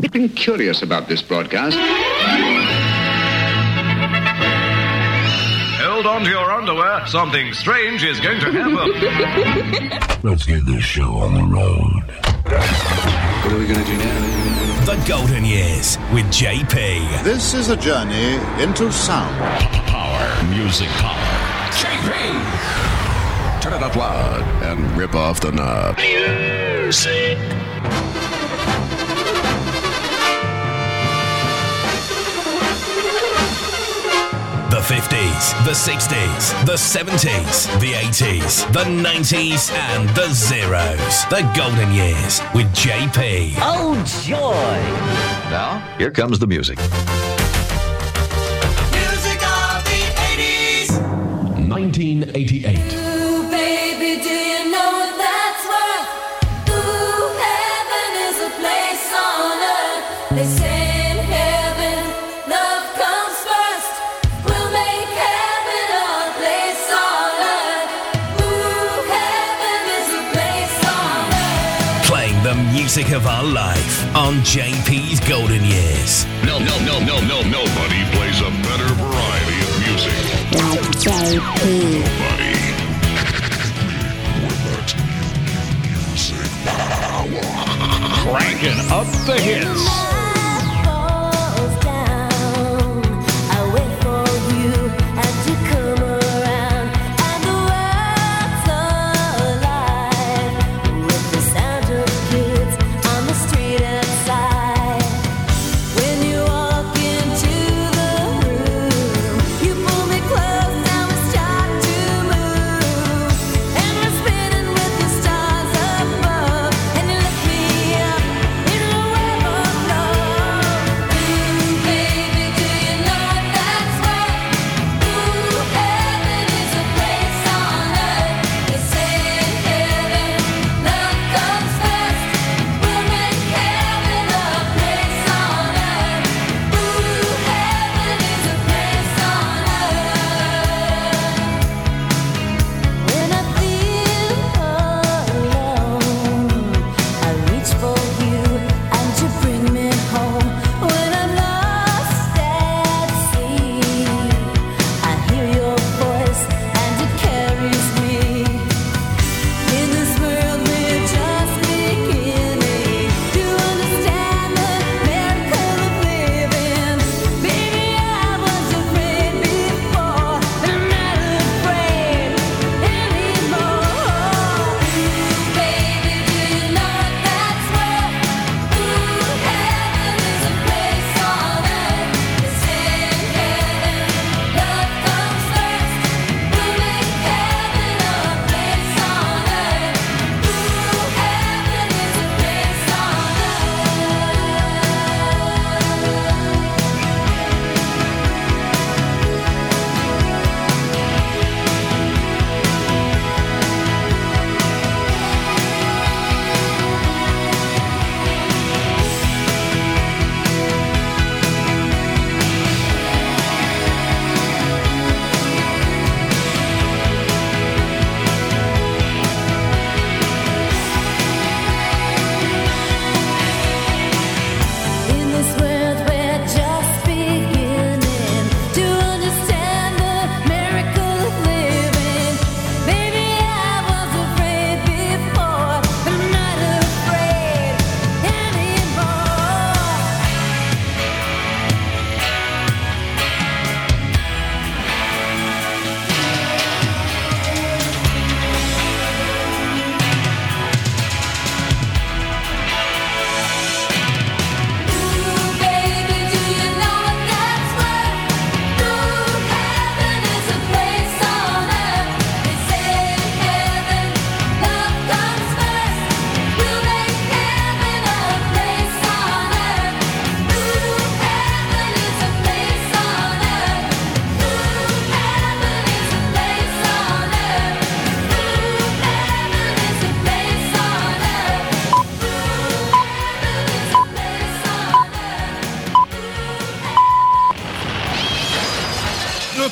been curious about this broadcast. Hold on to your underwear. Something strange is going to happen. Let's get this show on the road. What are we going to do now? The Golden Years with JP. This is a journey into sound. Power, music power. JP! Turn it up loud and rip off the knob. Music 50s, the 60s, the 70s, the 80s, the 90s, and the zeros. The golden years with JP. Oh, joy! Now, here comes the music. Music of the 80s! 1988. classic of our life on JP's Golden Years. No, no, no, no, no, nobody plays a better variety of music. Like JP. Nobody. Cranking up the hits.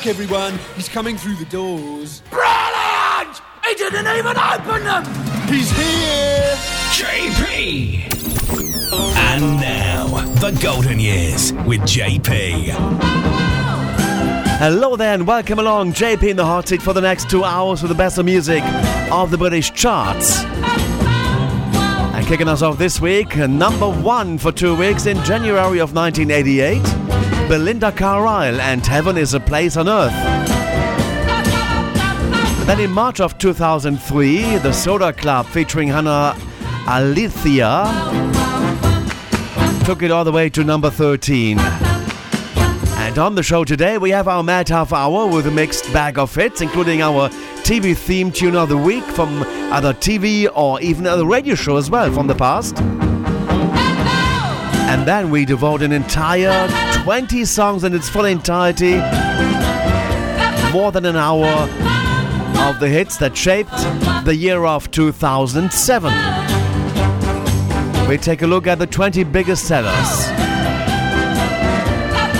everyone. He's coming through the doors. Brilliant! He didn't even open them! He's here! JP! And now, the golden years with JP. Hello there and welcome along, JP in the hot seat for the next two hours with the best of music of the British charts. And kicking us off this week, number one for two weeks in January of 1988. Belinda Carlisle and Heaven is a Place on Earth. Then in March of 2003, the Soda Club featuring Hannah Alethea took it all the way to number 13. And on the show today, we have our Mad Half Hour with a mixed bag of hits, including our TV theme tune of the week from other TV or even other radio show as well from the past. And then we devote an entire 20 songs in its full entirety, more than an hour of the hits that shaped the year of 2007. We take a look at the 20 biggest sellers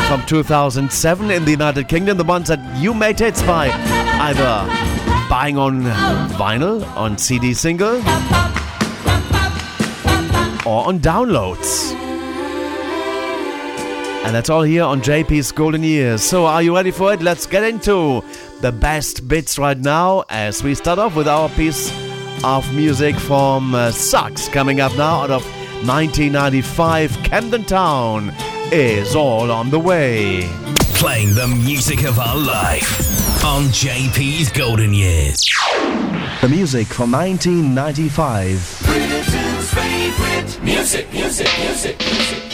from 2007 in the United Kingdom, the ones that you made hits by either buying on vinyl, on CD single, or on downloads. And that's all here on JP's Golden Years. So, are you ready for it? Let's get into the best bits right now as we start off with our piece of music from uh, Suggs coming up now out of 1995 Camden Town is all on the way. Playing the music of our life on JP's Golden Years. The music from 1995. Britain's favorite music, music, music, music.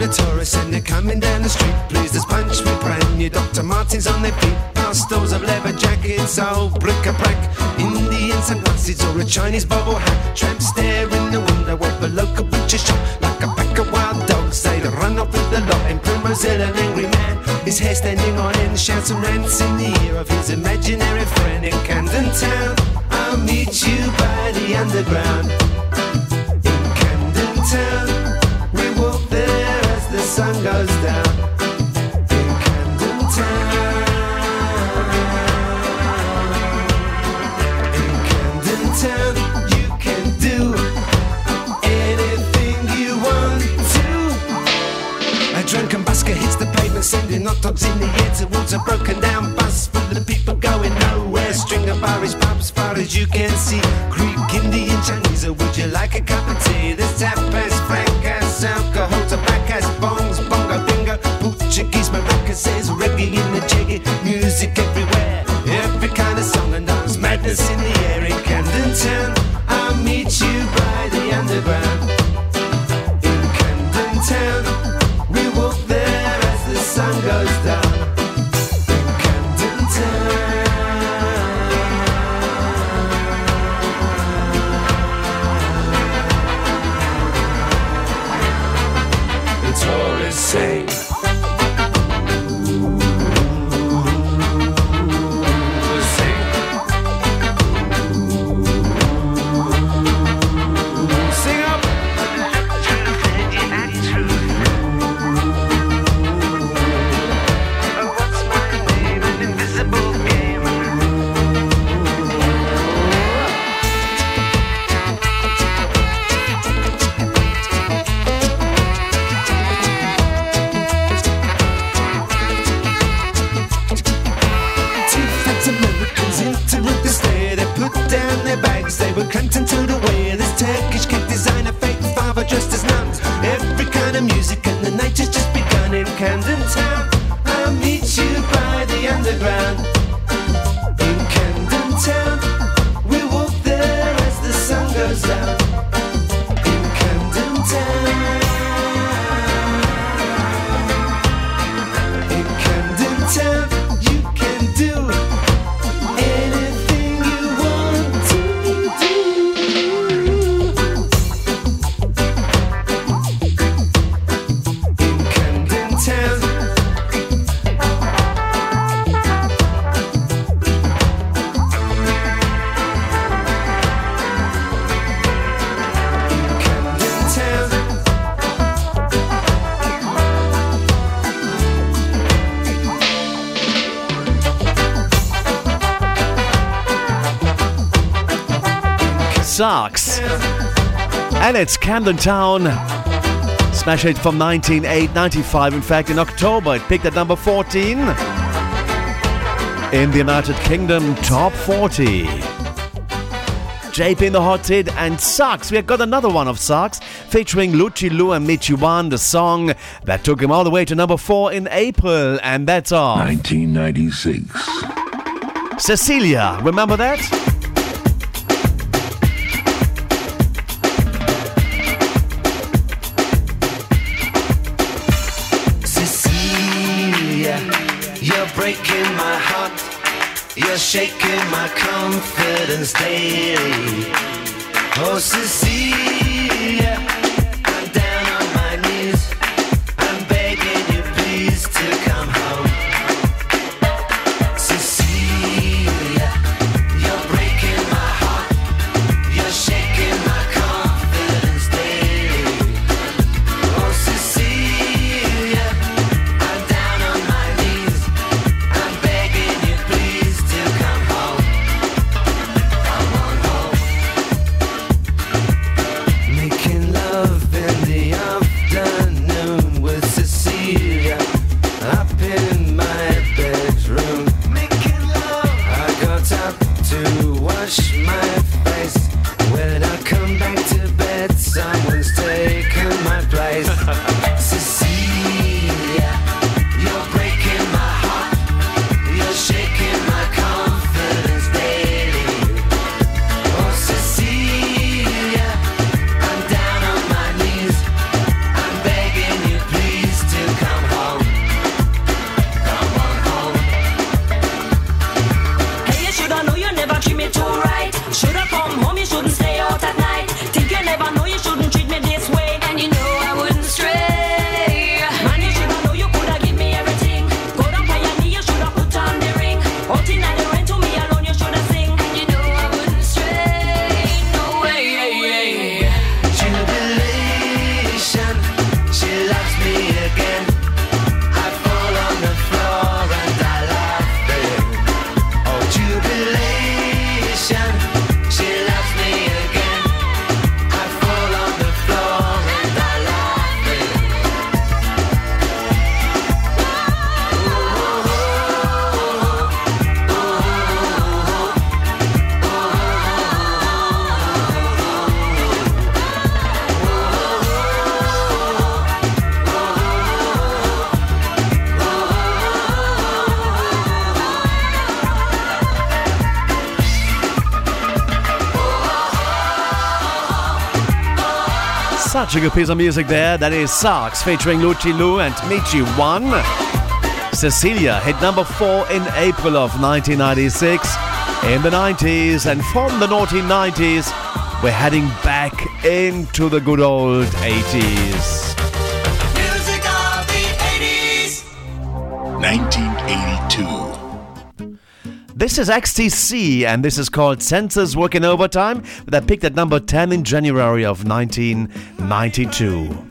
Crowd of tourists and they're coming down the street. Please, there's punch me brand new Dr. Martens on their feet. Past stores of leather jackets, old bric-a-brac. Indian sunglasses or a Chinese bubble hat. Tramps stare in the window of a local butcher shop. Like a pack of wild dogs, they run off with the lot. And Primrose Hill, an angry man. His hair standing on end, shouts and rants in the ear of his imaginary friend in Camden Town. I'll meet you by the underground. In Camden Town, sun goes down. In Camden Town. In Camden Town, you can do anything you want to. A drunken busker hits the pavement, sending hot dogs in the air towards a broken down bus full of people going nowhere. String of Irish pubs, as far as you can see. Greek, Indian, Chinese, or would you like a cup of tea? There's tapas, fracas, alcohol, tobacco, bongs, dance, in the air in Camden Town. It's Camden Town. Smash hit from 1995. In fact, in October, it peaked at number 14 in the United Kingdom Top 40. JP in the hot hit and Suggs. We have got another one of Suggs featuring Louchie Lou and Michie One, the song that took him all the way to number 4 in April, and that's all. 1996. Cecilia, remember that? Shaking my confidence daily. Oh, Cecilia, touching a piece of music there. That is Suggs featuring Louchie Lou and Michie One. Cecilia hit number four in April of 1996. In the 90s and from the naughty 90s, we're heading back into the good old 80s. 1982. This is XTC and this is called Senses Working Overtime that picked at number 10 in January of 19 92.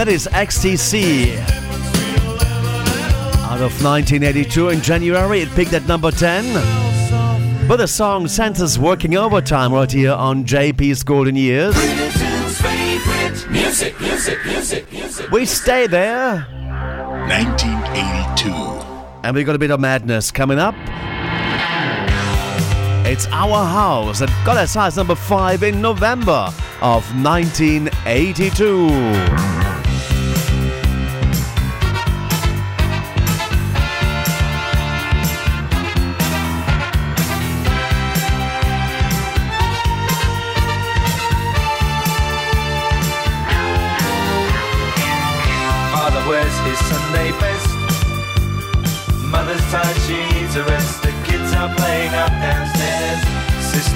That is XTC. Out of 1982 in January, it peaked at number 10. But the song Senses Working Overtime right here on JP's Golden Years. Music, music, music, music. We stay there. 1982. And we got a bit of madness coming up. It's Our House that got as high number 5 in November of 1982.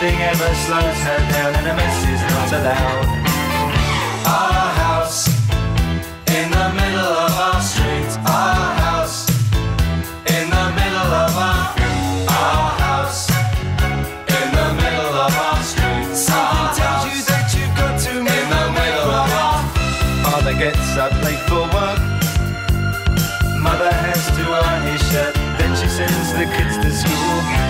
Nothing ever slows her down, and a mess is not allowed. Our house in the middle of our street. Our house in the middle of our our house in the middle of our street. Something tells you that you've got to in the middle of our Father gets up late for work. Mother has to iron his shirt. Then she sends the kids to school.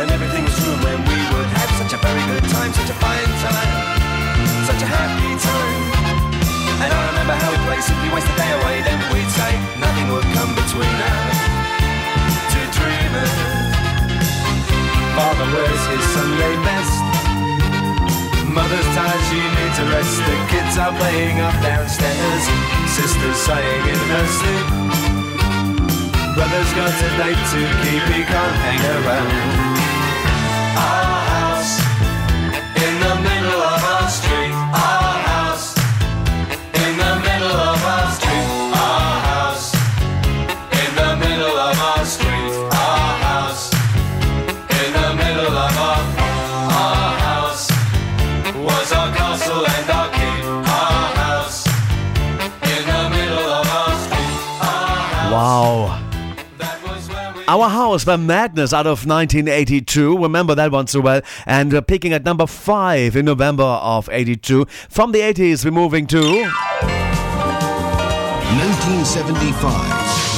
And everything was room when we would have such a very good time, such a fine time, such a happy time. And I remember how we'd play simply waste the day away. Then we'd say nothing would come between us. Two dreamers. Father wears his Sunday best. Mother's tired, she needs a rest. The kids are playing up downstairs. Sister's sighing in her sleep. Brother's got a date to keep, he can't hang around. Our house. In the Our House by Madness out of 1982. Remember that one so well. And uh, picking at number 5 in November of 82. From the 80s, we're moving to. 1975.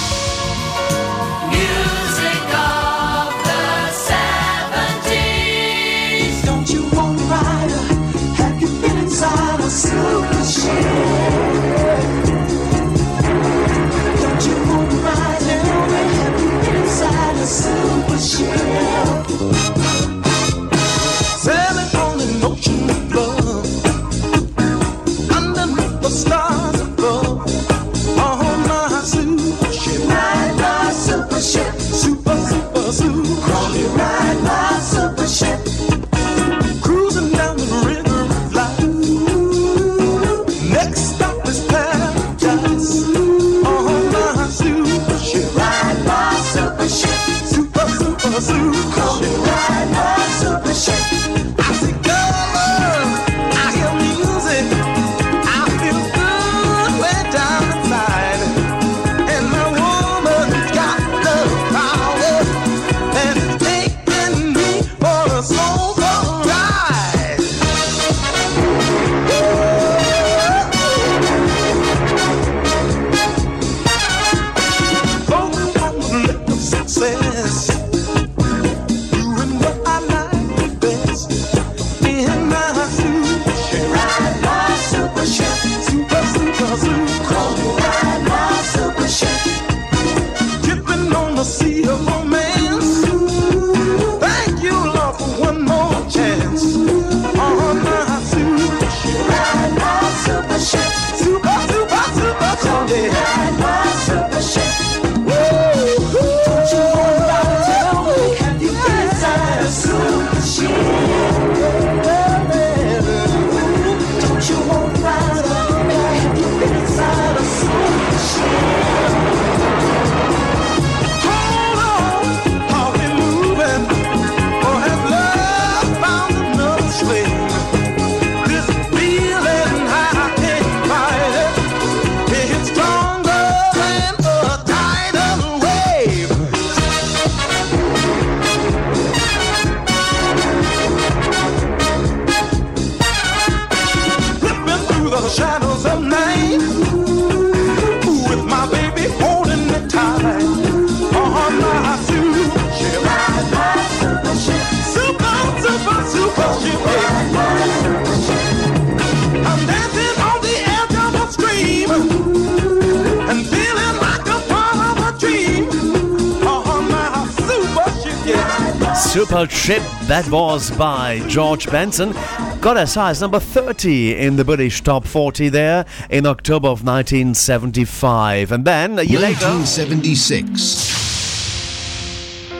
That was by George Benson. Got a size number 30 in the British top 40 there in October of 1975. And then a year 1976.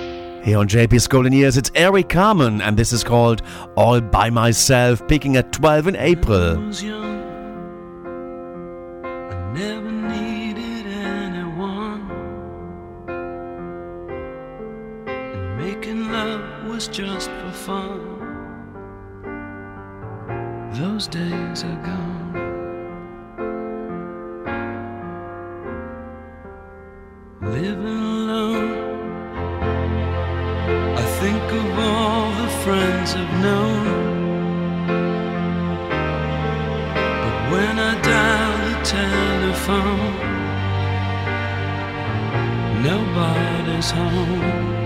Later, here on JP Golden Years, it's Eric Carmen, and this is called All By Myself, peaking at 12 in April. when I dial the telephone. Nobody's home.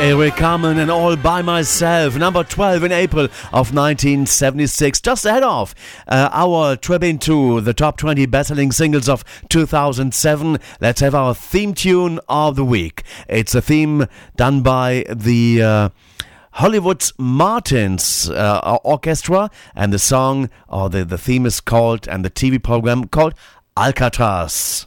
Eric Carmen and All By Myself, number 12 in April of 1976, just ahead of uh, our trip into the top 20 best-selling singles of 2007. Let's have our theme tune of the week. It's a theme done by the uh, Hollywood's Martins uh, Orchestra, and the song or the, the theme is called, and the TV program called Alcatraz.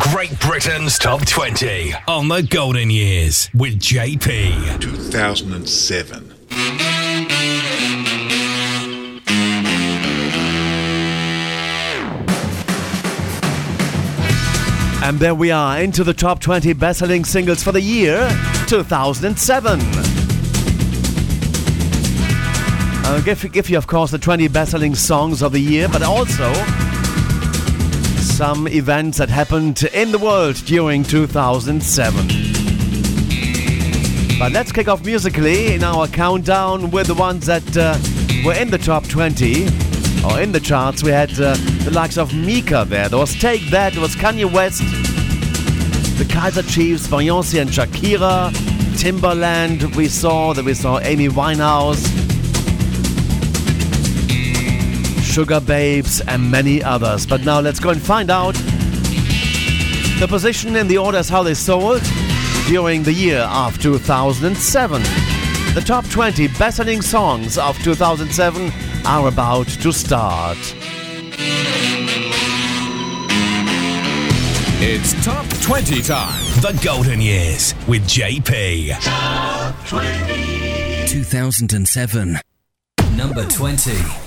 Great Britain's Top 20 on the Golden Years with JP. 2007. And there we are into the top 20 best selling singles for the year 2007. I'll give, give you, of course, the 20 best selling songs of the year, but also some events that happened in the world during 2007. But let's kick off musically in our countdown with the ones that uh, were in the top 20 or in the charts. We had uh, the likes of Mika there. There was Take That, there was Kanye West, the Kaiser Chiefs, Beyoncé and Shakira, Timberland. We saw that we saw Amy Winehouse, Sugababes, and many others. But now let's go and find out the position in the orders how they sold during the year of 2007. The top 20 best-selling songs of 2007 are about to start. It's Top 20 time. The Golden Years with JP. 2007. Number 20.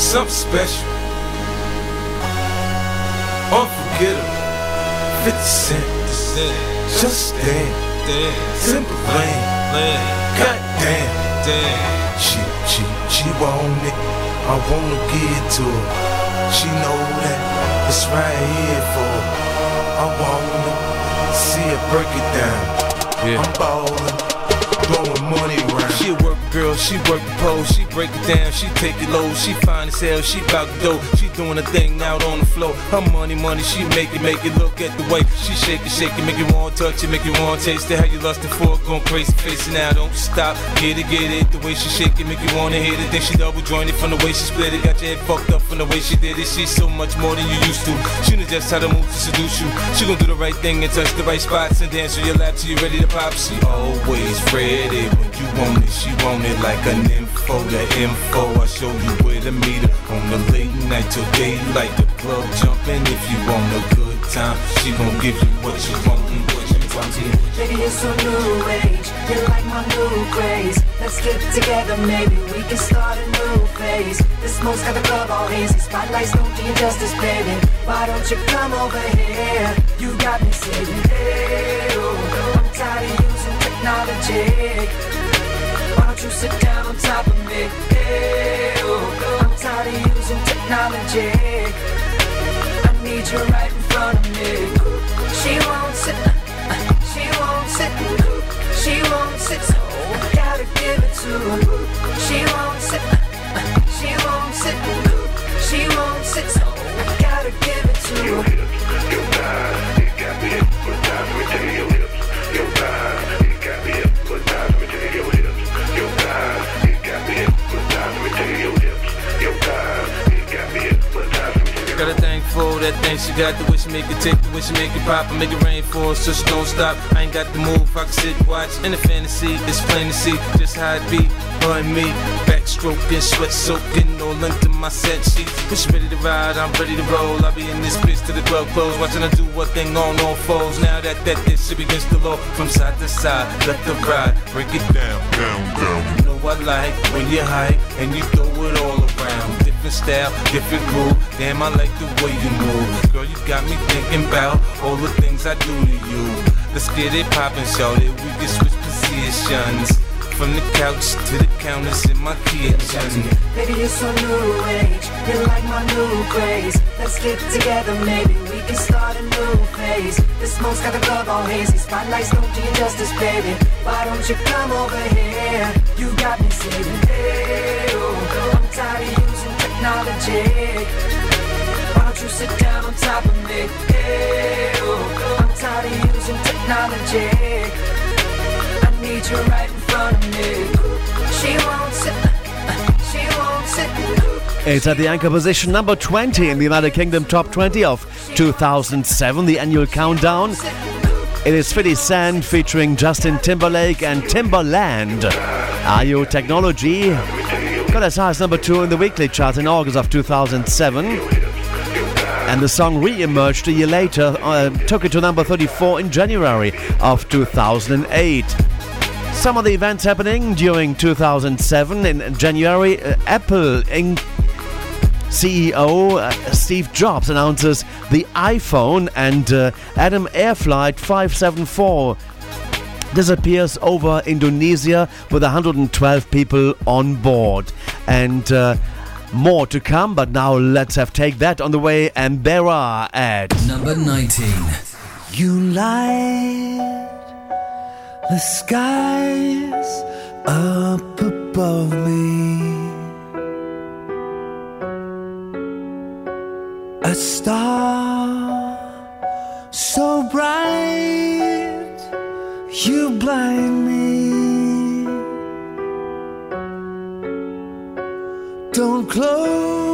Something special. Unforgettable. 50 Cent. Just damn. Simple plan. Goddamn. Damn. She, she, she want it. I wanna give it to her. She know that it's right here for her. I wanna see her break it down. Yeah. I'm ballin', blowing money around. She a work girl, she work the pole, she break it down, she take it low, she fine as hell, she bout the dough, she doing a thing out on the floor. Her money, money, she make it, make it look at the way she shake it, shake it, make you want to touch it, make you want to taste it. How you lustin' for it, going crazy, facing now, don't stop, get it, get it. The way she shake it, make you wanna hit it. Then she double jointed from the way she split it, got your head fucked up from the way she did it. She's so much more than you used to. She knows just how to move to seduce you. She gon' do the right thing and touch the right spots and dance on your lap till you ready to pop. She always ready when you want it. She want it like an info, the info. I show you where to meet her on the late night till daylight. The club jumping if you want a good time. She gon' give you what you want and what you. Baby, it's a new age. You like my new craze. Let's get together, maybe we can start a new phase. The smoke's got the club all hazy. Spotlights don't do you justice, baby. Why don't you come over here? You got me saying, hey, oh, I'm tired of using technology. Why don't you sit down on top of me? Hey, oh, I'm tired of using technology. I need you right in front of me. She won't sit. She won't sit. She won't sit. So I gotta give it to her. She won't sit. She won't sit. She won't sit. So I gotta give it to her. Your it got me hypnotized. Let me tell you Got a thing for that thing she got, the way she make it tick, the way she make it pop, I make it rain for her, so she don't stop. I ain't got the move, I can sit, watch, in the fantasy, it's plain to see just how it be, her and me. Backstroke stroking, sweat soaking all into my set sheets. It's ready to ride, I'm ready to roll. I'll be in this bitch till the club close, watching her do what thing on all foes. Now that that this shit begins to low from side to side, let to ride, break it down, down, down. You know I like when you hype and you throw it all around. Different style, different groove. Damn, I like the way you move. Girl, you got me thinking about all the things I do to you. Let's get it poppin', shout it. We can switch positions. From the couch to the counters in my kitchen. Baby, you're so new age. You're like my new craze. Let's get together, maybe we can start a new phase. The smoke's got the club all hazy. Spotlights don't do you justice, baby. Why don't you come over here? You got me saying, hey, oh, I'm tired technology. Why don't you sit down on top of me? Oh, I'm tired of using technology. I need you right in front of me. She won't sit. It's at the anchor position number 20 in the United Kingdom Top 20 of 2007, the annual countdown. It is 50 Cent featuring Justin Timberlake and Timberland. Ayo Technology? Got as high as number 2 in the weekly chart in August of 2007. And the song re emerged a year later, uh, took it to number 34 in January of 2008. Some of the events happening during 2007 in January, uh, Apple Inc. CEO uh, Steve Jobs announces the iPhone and uh, Adam Airflight 574 disappears over Indonesia with 112 people on board. And uh, more to come, but now let's have take that on the way. Ambera at Number 19. You light the skies up above me. A star so bright, you blind me. Don't close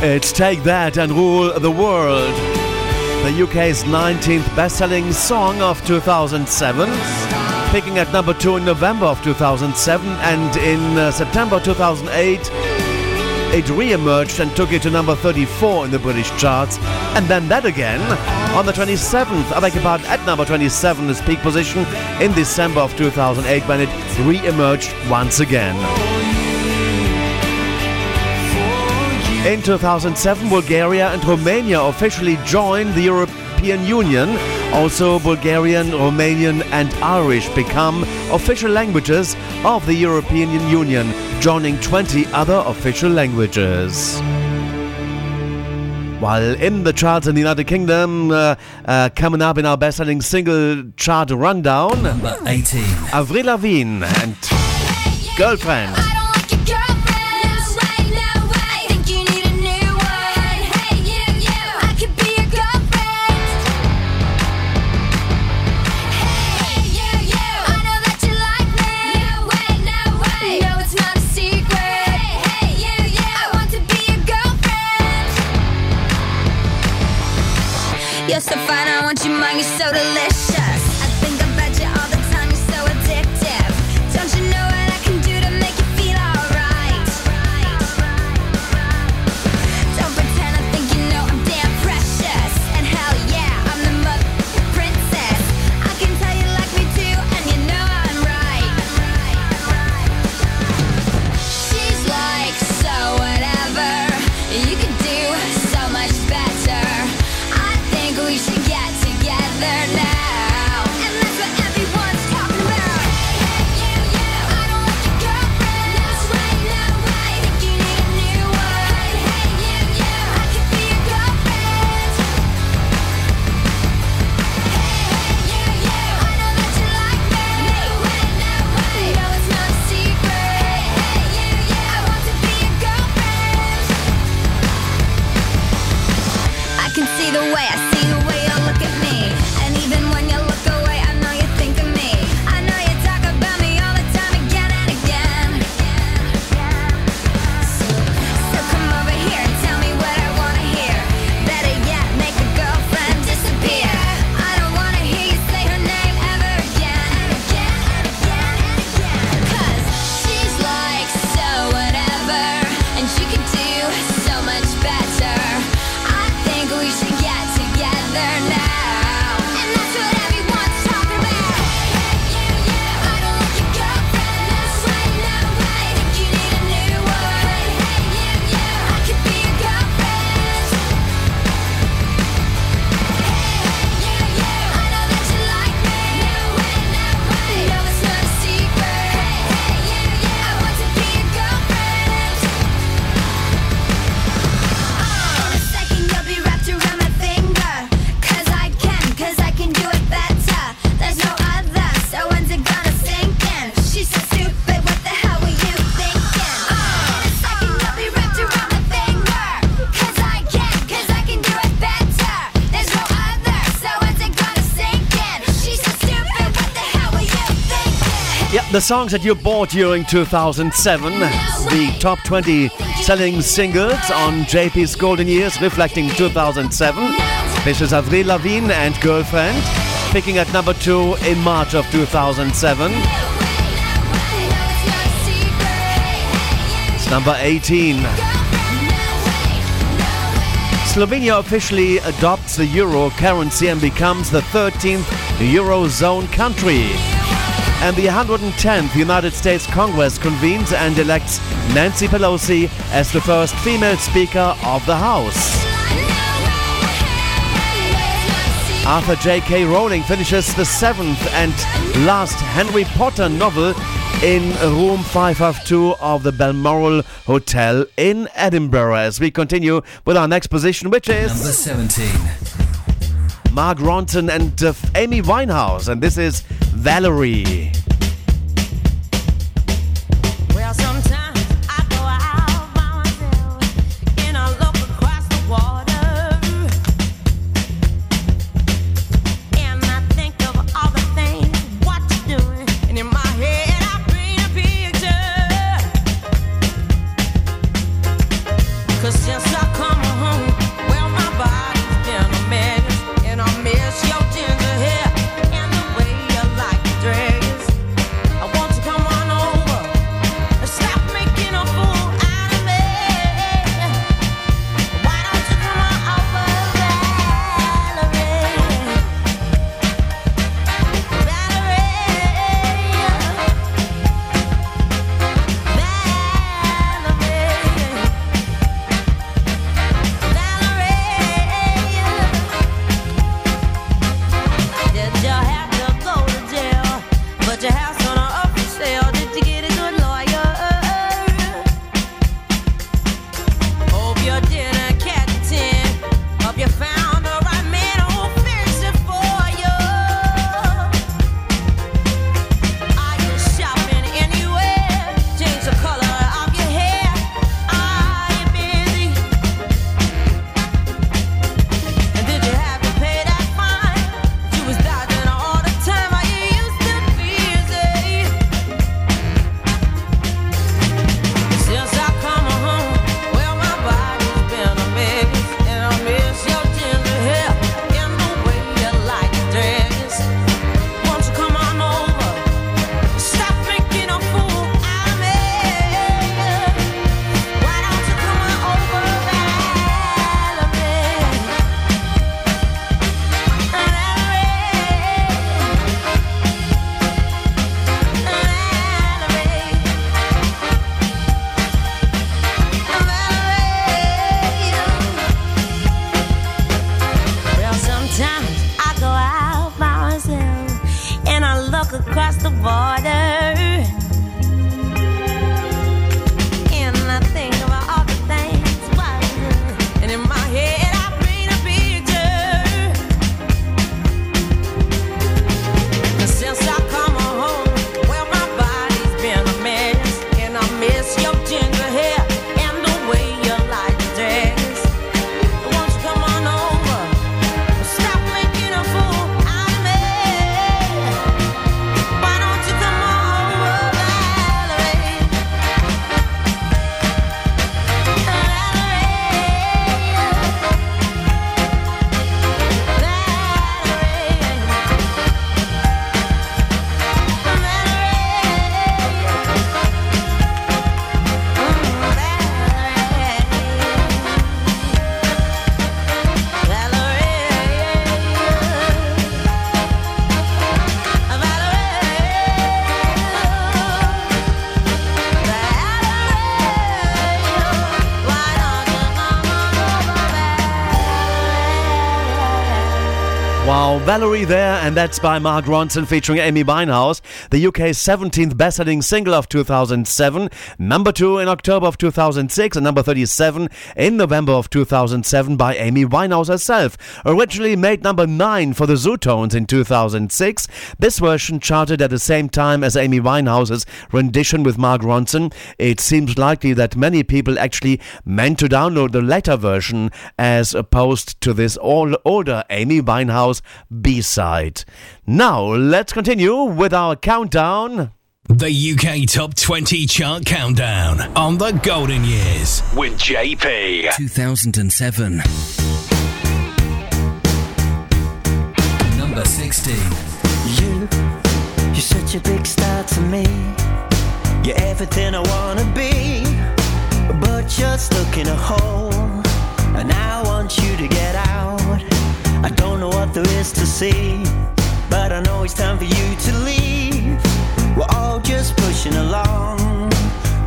It's Take That and Rule the World. The UK's 19th best-selling song of 2007. Peaking at number 2 in November of 2007 and in uh, September 2008 it re-emerged and took it to number 34 in the British charts. And then that again on the 27th, I beg your pardon, at number 27, its peak position in December of 2008 when it re-emerged once again. In 2007, Bulgaria and Romania officially joined the European Union. Also, Bulgarian, Romanian, and Irish become official languages of the European Union, joining 20 other official languages. While in the charts in the United Kingdom, uh, uh, coming up in our best selling single chart rundown, Number 18. Avril Lavigne and Girlfriend. You're so fine, I want you mine, you're so delicious. The songs that you bought during 2007, the top 20 selling singles on JP's Golden Years reflecting 2007. This is Avril Lavigne and Girlfriend, picking at number 2 in March of 2007. It's number 18. Slovenia officially adopts the euro currency and becomes the 13th Eurozone country. And the 110th United States Congress convenes and elects Nancy Pelosi as the first female Speaker of the House. Arthur J.K. Rowling finishes the seventh and last Harry Potter novel in room 552 of the Balmoral Hotel in Edinburgh as we continue with our next position, which is Number 17. Mark Ronson and uh, Amy Winehouse, and this is Valerie. Wow, Valerie and that's by Mark Ronson featuring Amy Winehouse, the UK's 17th best-selling single of 2007, number 2 in October of 2006, and number 37 in November of 2007 by Amy Winehouse herself. Originally made number 9 for the Zutons in 2006, this version charted at the same time as Amy Winehouse's rendition with Mark Ronson. It seems likely that many people actually meant to download the latter version as opposed to this all older Amy Winehouse B-side. Now, let's continue with our countdown. The UK Top 20 Chart Countdown on the Golden Years with JP. 2007. Number 16. You, you're such a big star to me. You're everything I wanna be, but you're stuck in a hole, and I want you to get out. I don't know what there is to see, but I know it's time for you to leave. We're all just pushing along,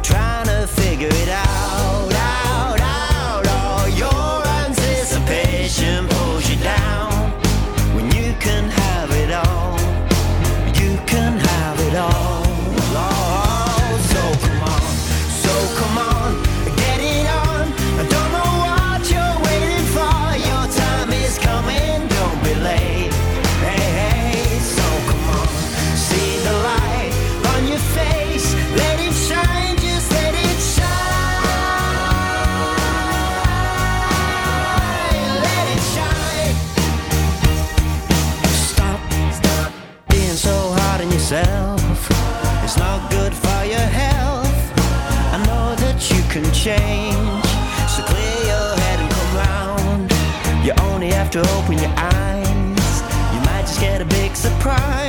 trying to figure it out, change. So clear your head and come round. You only have to open your eyes. You might just get a big surprise.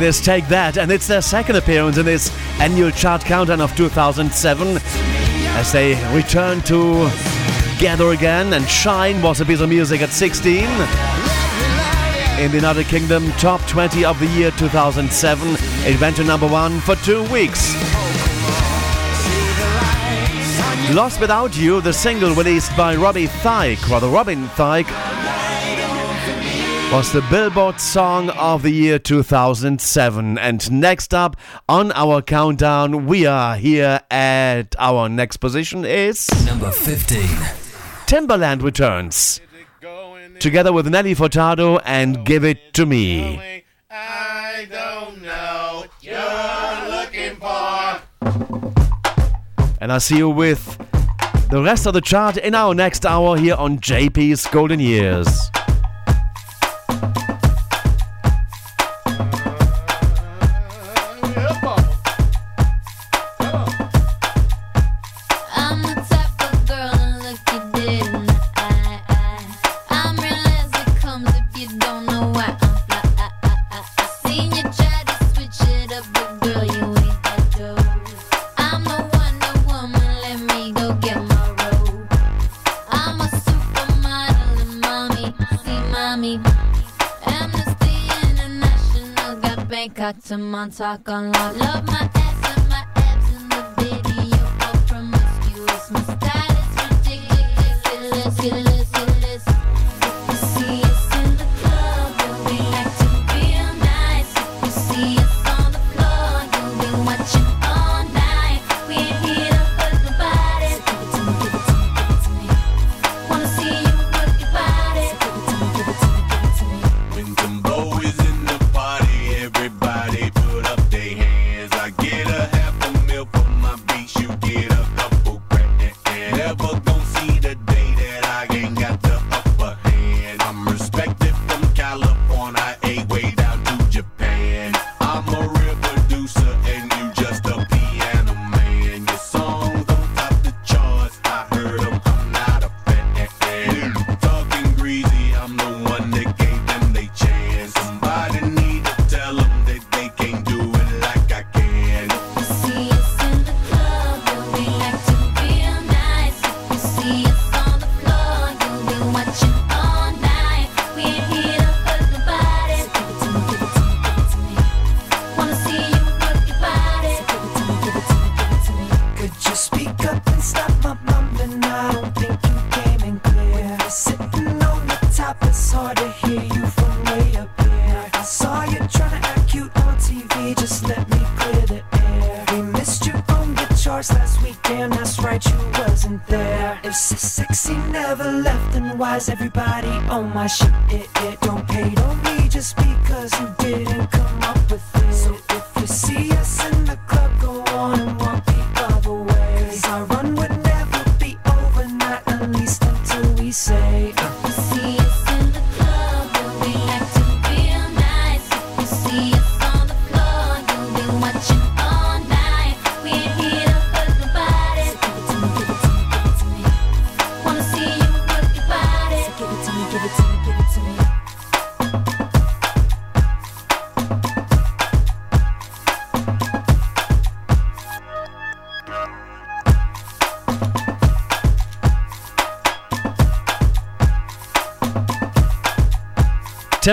It is Take That, and it's their second appearance in this annual chart countdown of 2007 as they return to Gather Again and Shine was a piece of music at 16. In the United Kingdom, top 20 of the year 2007, it went to number one for two weeks. Lost Without You, the single released by Robbie Thicke, rather Robin Thicke, was the Billboard Song of the Year 2007. And next up on our countdown, we are here at our next position is number 15. Timberland returns together with Nelly Furtado and Give It To Me. I don't know you're looking for. And I'll see you with the rest of the chart in our next hour here on JP's Golden Years. on, talk on love. Love my Shake it.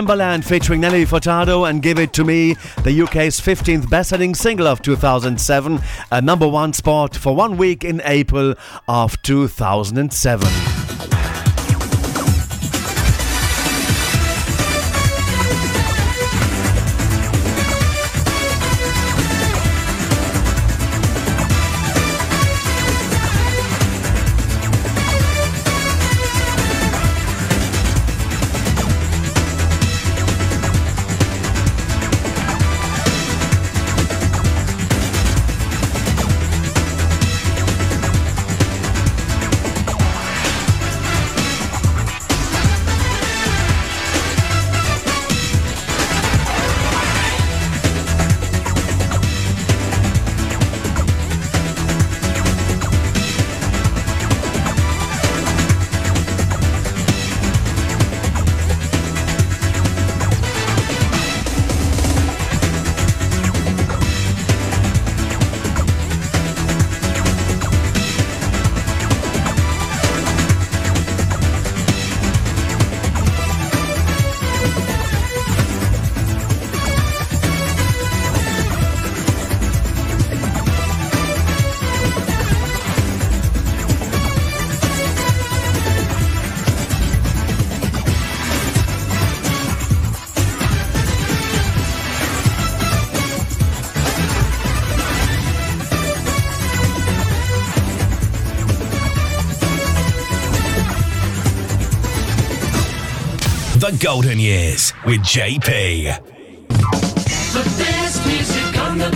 Timberland featuring Nelly Furtado and Give It To Me, the UK's 15th best selling single of 2007, a number one spot for one week in April of 2007.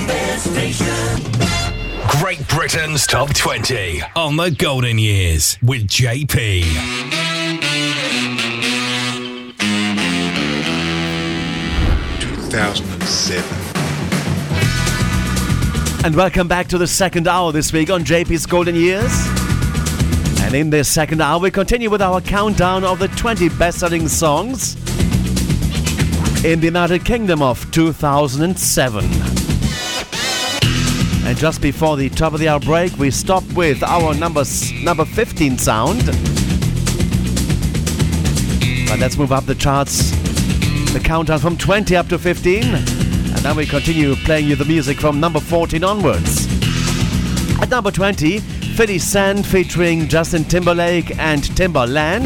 Best station. Great Britain's Top 20 on The Golden Years with JP. 2007. And welcome back to the second hour this week on JP's Golden Years. And in this second hour, we continue with our countdown of the 20 best selling songs in the United Kingdom of 2007. And just before the top of the hour break, we stopped with our number, number 15 sound. But let's move up the charts. The countdown from 20 up to 15. And then we continue playing you the music from number 14 onwards. At number 20, 50 Cent featuring Justin Timberlake and Timberland.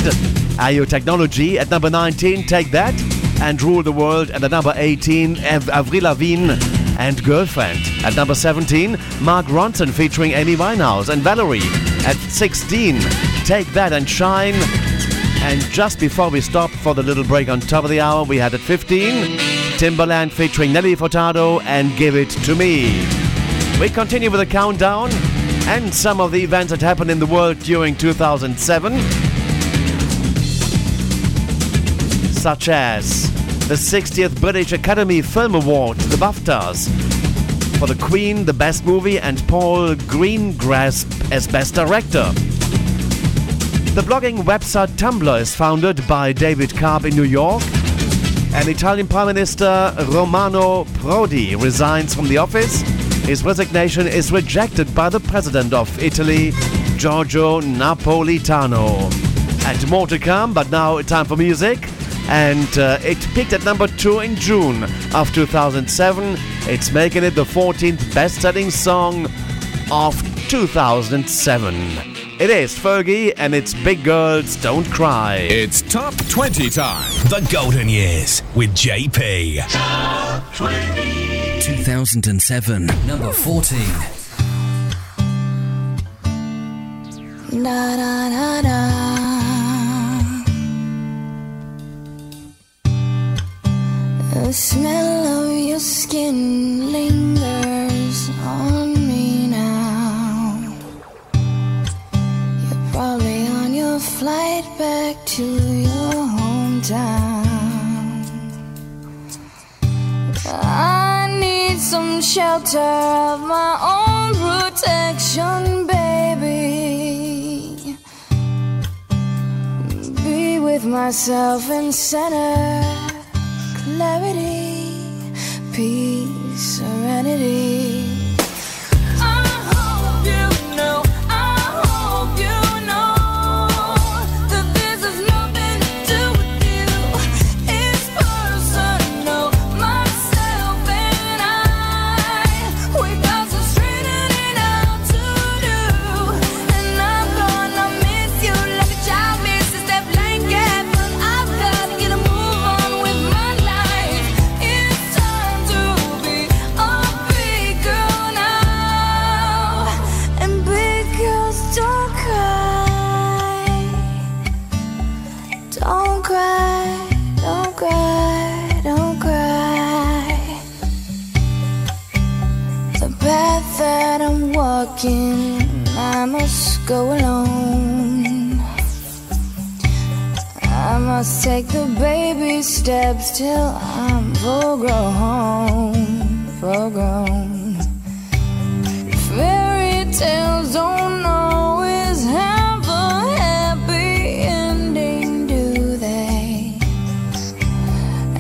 Ayo Technology at number 19, Take That and Rule the World. And at number 18, Av- Avril Lavigne and Girlfriend. At number 17, Mark Ronson featuring Amy Winehouse and Valerie. At 16, Take That and Shine. And just before we stopped for the little break on top of the hour, we had at 15, Timberland featuring Nelly Furtado and Give It To Me. We continue with the countdown and some of the events that happened in the world during 2007, such as the 60th British Academy Film Award, the BAFTAs, for The Queen, the Best Movie, and Paul Greengrass as Best Director. The blogging website Tumblr is founded by David Karp in New York. And Italian Prime Minister Romano Prodi resigns from the office. His resignation is rejected by the President of Italy, Giorgio Napolitano. And more to come, but now time for music. And uh, it peaked at number two in June of 2007. It's making it the 14th best selling song of 2007. It is Fergie and it's Big Girls Don't Cry. It's Top 20 time. The Golden Years with JP. Top 20. 2007. Number 14. Da da da da. Smell of your skin lingers on me now. You're probably on your flight back to your hometown. I need some shelter of my own protection, baby. Be with myself and center clarity, peace, serenity. Go alone. I must take the baby steps till I'm full grown, full grown. Fairy tales don't always have a happy ending, do they?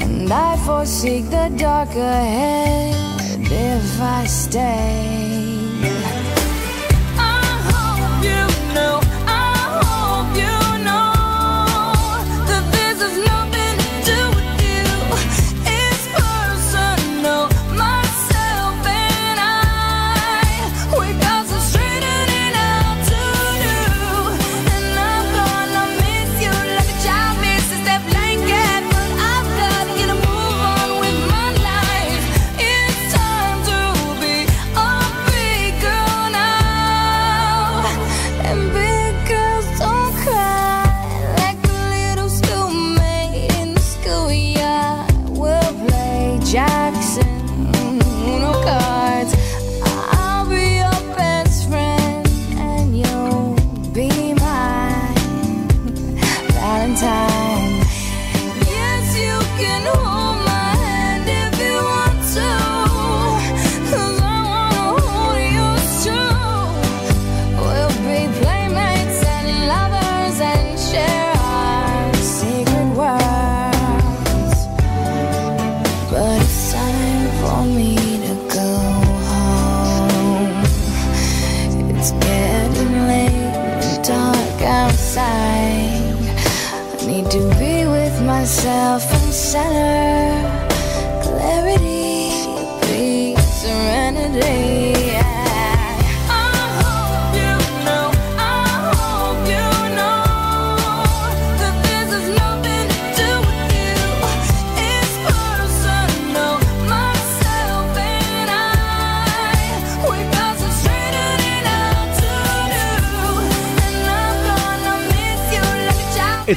And I foresee the dark ahead if I stay.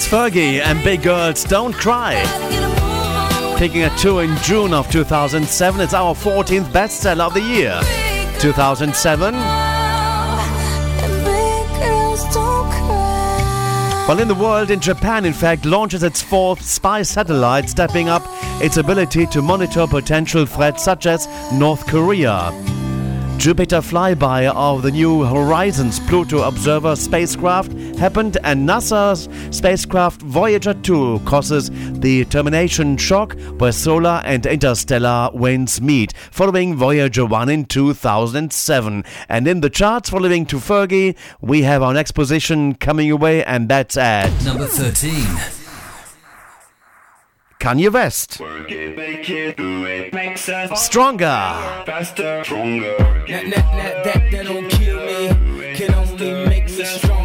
Fergie and Big Girls Don't Cry. Taking a tour in June of 2007, it's our 14th bestseller of the year. 2007. Girls. While in the world, in Japan, in fact, launches its fourth spy satellite, stepping up its ability to monitor potential threats such as North Korea. Jupiter flyby of the New Horizons Pluto Observer spacecraft happened, and NASA's spacecraft Voyager 2 causes the termination shock where solar and interstellar winds meet, following Voyager 1 in 2007. And in the charts following to Fergie, we have our next position coming away, and that's at Number 13. Kanye West. Stronger. Faster, stronger. That, that, that, that, that don't kill me, can only make me stronger.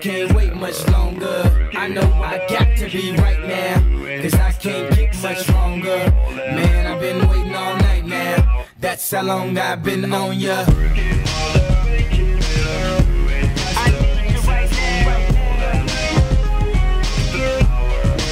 Can't wait much longer. I know I got to be right now, cause I can't get much stronger. Man, I've been waiting all night now, that's how long I've been on ya.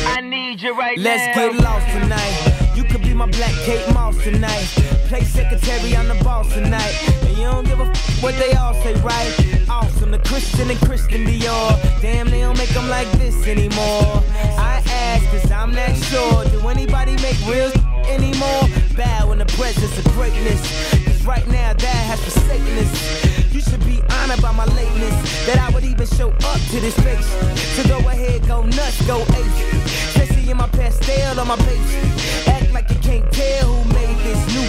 I need you right Let's now. get lost tonight. You could be my black Kate Moss tonight. Play secretary, I'm the boss tonight. And you don't give a f- what they all say, right? Awesome, the Christian and Christian Dior. Damn, they don't make them like this anymore. I ask, cause I'm not sure. Do anybody make real anymore? Bow in the presence of greatness. Cause right now, that has forsaken us. You should be honored by my lateness. That I would even show up to this place. So go ahead, go nuts, go ape. Especially in my Pastelle on my page. Act like you can't tell who made this new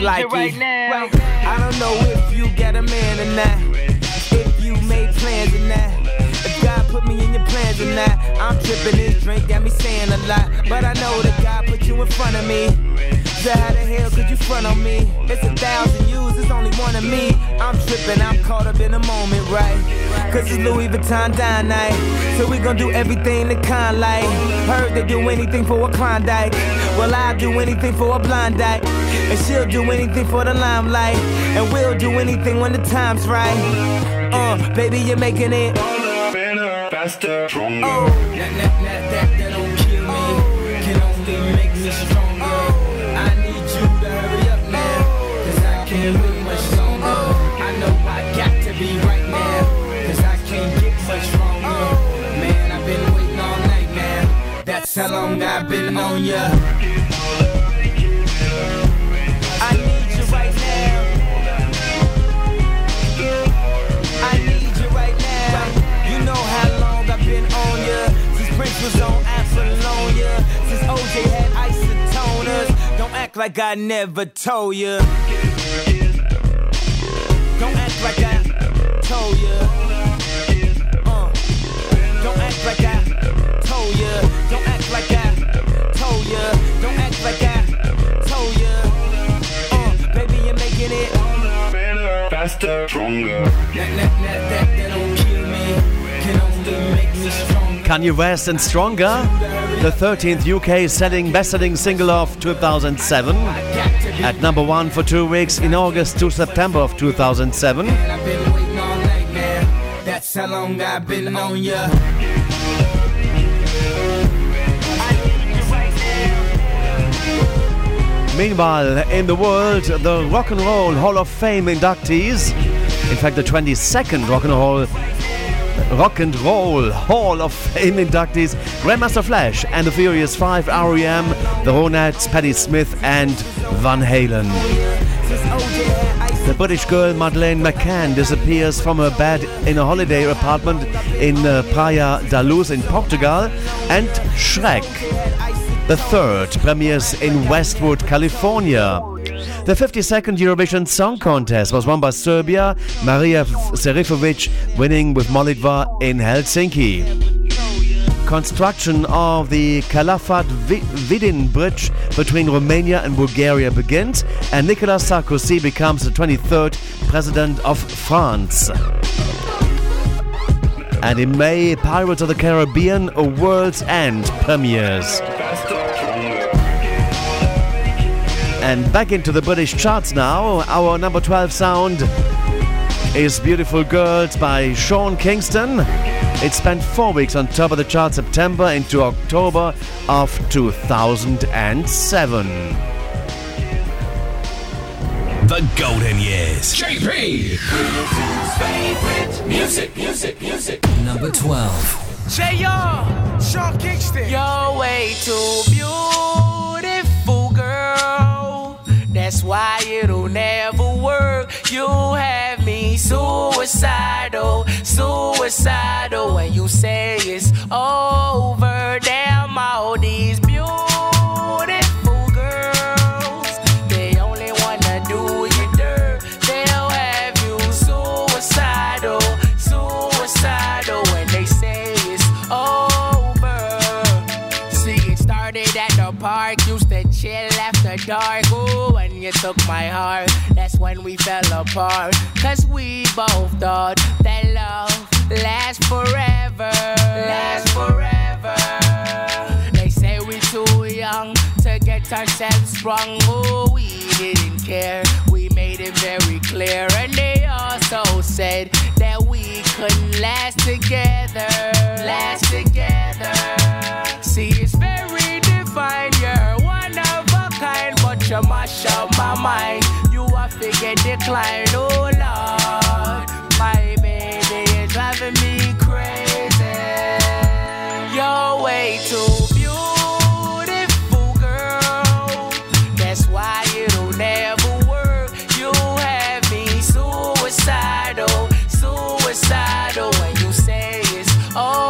Me like right it. now. I don't know if you got a man or not. If you made plans or not. If God put me in your plans or not. I'm tripping this drink, got me saying a lot. But I know that God put you in front of me. So how the hell could you front on me? It's a thousand yous, it's only one of me. I'm tripping, I'm caught up in the moment, right? Cause it's Louis Vuitton Don night. So we gon' do everything the kind like. Heard they do anything for a Klondike. Well, I'll do anything for a blind. And she'll do anything for the limelight. And we'll do anything when the time's right. Uh, baby, you're making it. Better, faster, stronger. Oh, That's how long I've been on ya. I need you right now. I need you right now. You know how long I've been on ya. Since Prince was on Apollonia. Since OJ had isotoners. Don't act like I never told ya. Don't act like I told ya. Uh, don't act like I told ya. Don't act like I told ya. Don't act like I told ya. Uh, baby, you're making it. Better, faster, stronger. That, that, that, that, that don't kill me. Can only make me stronger. Kanye West and Stronger, the 13th UK selling best-selling single of 2007. At number one for two weeks in August to September of 2007. I've been waiting all night now. That's how long I've been on ya. Meanwhile, in the world, the Rock and Roll Hall of Fame inductees In fact, the 22nd Rock and Roll Rock and Roll Hall of Fame inductees Grandmaster Flash and the Furious Five, REM, the Ronettes, Patti Smith, and Van Halen. The British girl Madeleine McCann disappears from her bed in a holiday apartment in uh, Praia da Luz in Portugal, and Shrek. The third premieres in Westwood, California. The 52nd Eurovision Song Contest was won by Serbia, Maria Serifovic winning with Molitva in Helsinki. Construction of the Calafat Vidin Bridge between Romania and Bulgaria begins, and Nicolas Sarkozy becomes the 23rd President of France. And in May, Pirates of the Caribbean At World's End premieres. And back into the British charts now. Our number 12 sound is Beautiful Girls by Sean Kingston. It spent four weeks on top of the chart September into October of 2007. The Golden Years. JP! favorite music, music, music. Number 12. J.R. Sean Kingston. You're way too beautiful, girl. That's why it'll never work. You have me suicidal, suicidal. When you say it's over, damn all these beautiful you took my heart, that's when we fell apart. Cause we both thought that love lasts forever. Lasts forever. They say we're too young to get ourselves sprung. Oh, we didn't care. We made it very clear. And they also said that we couldn't last together. Last together. See, it's very divine. You're one of kind, but you mash up my mind. You are figure decline. Oh, Lord. My baby is driving me crazy. You're way too beautiful, girl. That's why it'll never work. You have me suicidal, suicidal. When you say it's over,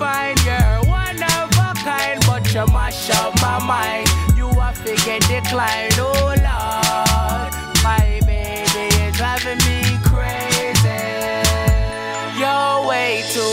defined. You're one of a kind, but you mash up my mind. You are figure decline. Oh, Lord. My baby is driving me crazy. You're way too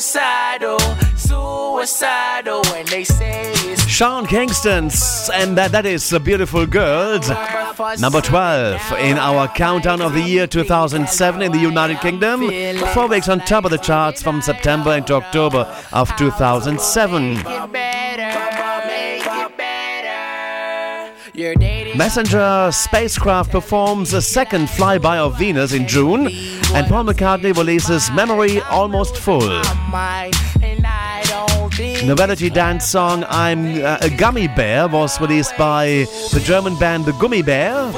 suicidal, suicidal. When they say it's Sean Kingston's, and that, that is the Beautiful Girls. Number 12 in our countdown of the year 2007 in the United Kingdom. Four weeks on top of the charts from September into October of 2007. Messenger spacecraft performs a second flyby of Venus in June, and Paul McCartney releases Memory Almost Full. Novelty dance song I'm uh, a Gummy Bear was released by the German band The Gummibär.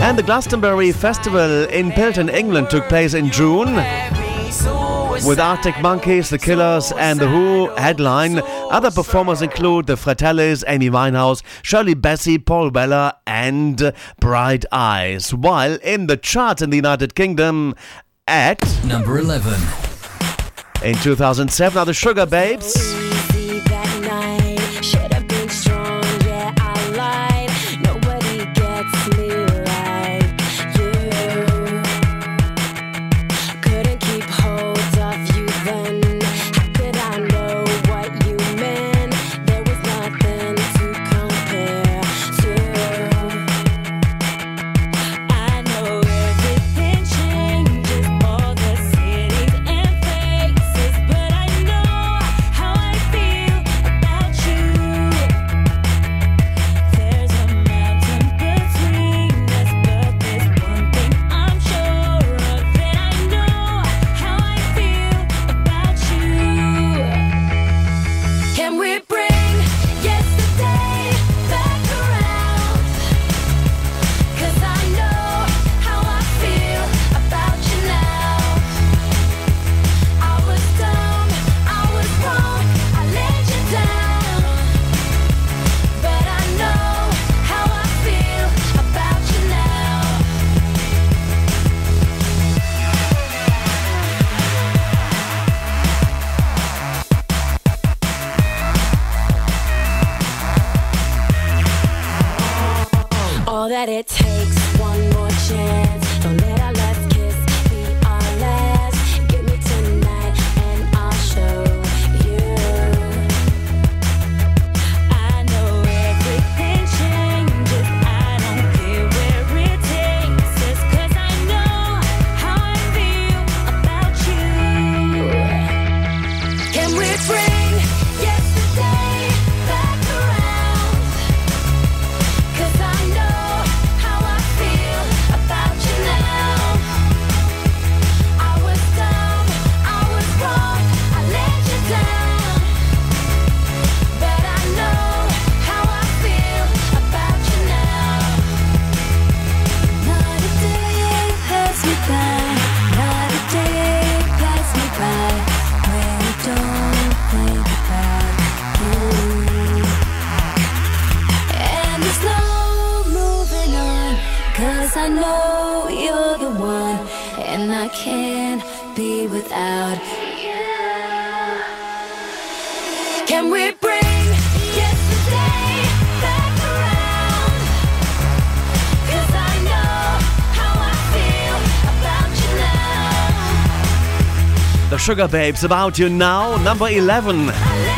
And the Glastonbury Festival in Pilton, England took place in June. With Arctic Monkeys, The Killers, and The Who headline. Other performers include the Fratellis, Amy Winehouse, Shirley Bassey, Paul Weller, and Bright Eyes. While in the charts in the United Kingdom at Number 11. in 2007 are the Sugababes. That it without you. Can we bring. The Sugababes about you now, number 11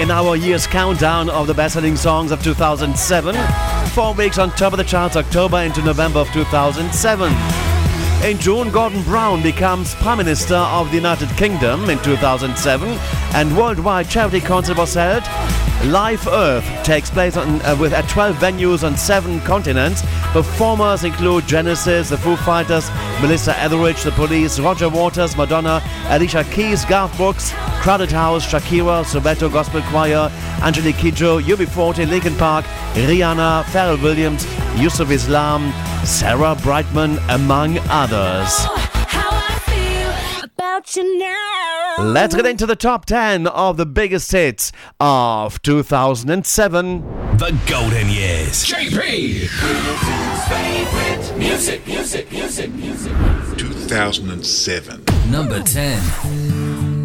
in our year's countdown of the best selling songs of 2007. Four weeks on top of the charts, October into November of 2007. In June, Gordon Brown becomes Prime Minister of the United Kingdom in 2007, and worldwide charity concert was held. Live Earth takes place on, uh, with at 12 venues on seven continents. Performers include Genesis, the Foo Fighters, Melissa Etheridge, The Police, Roger Waters, Madonna, Alicia Keys, Garth Brooks, Crowded House, Shakira, Soweto Gospel Choir, Angelique Kidjo, UB40, Linkin Park, Rihanna, Pharrell Williams, Yusuf Islam, Sarah Brightman, among others. How I feel about you now. Let's get into the top 10 of the biggest hits of 2007. The Golden Years. JP. Favorite music, music, music, music. 2007. Number 10.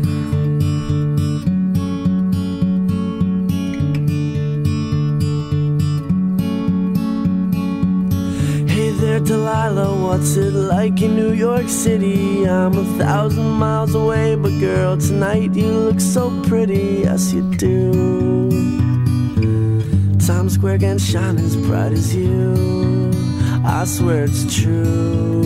Hey there, Delilah, what's it like in New York City? I'm a thousand miles away, but girl, tonight you look so pretty, yes you do. Times Square can shine as bright as you, I swear it's true.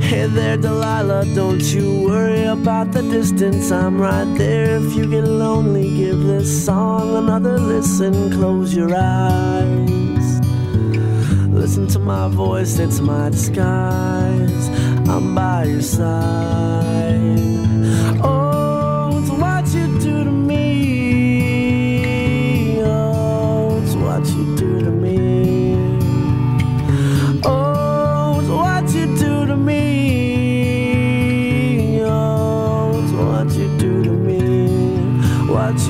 Hey there, Delilah, don't you worry about the distance, I'm right there. If you get lonely, give this song another listen, close your eyes. Listen to my voice, it's my disguise. I'm by your side.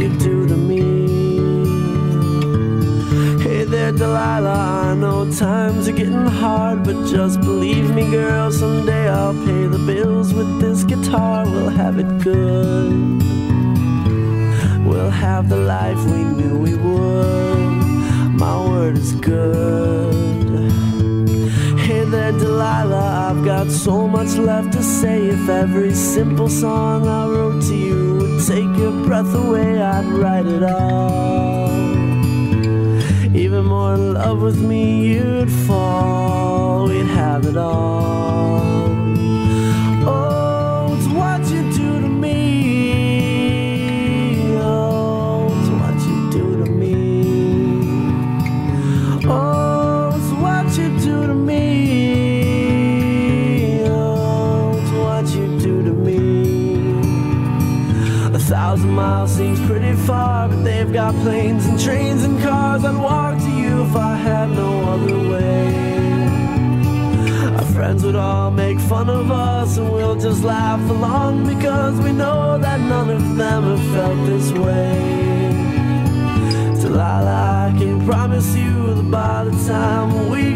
Do to me? Hey there, Delilah. I know times are getting hard, but just believe me, girl. Someday I'll pay the bills with this guitar. We'll have it good. We'll have the life we knew we would. My word is good. Hey there, Delilah. I've got so much left to say. If every simple song I wrote to you take your breath away, I'd write it all. Even more in love with me, you'd fall. We'd have it all. Far, but they've got planes and trains and cars. I'd walk to you if I had no other way. Our friends would all make fun of us, and we'll just laugh along because we know that none of them have felt this way. Delilah, I can promise you that by the time we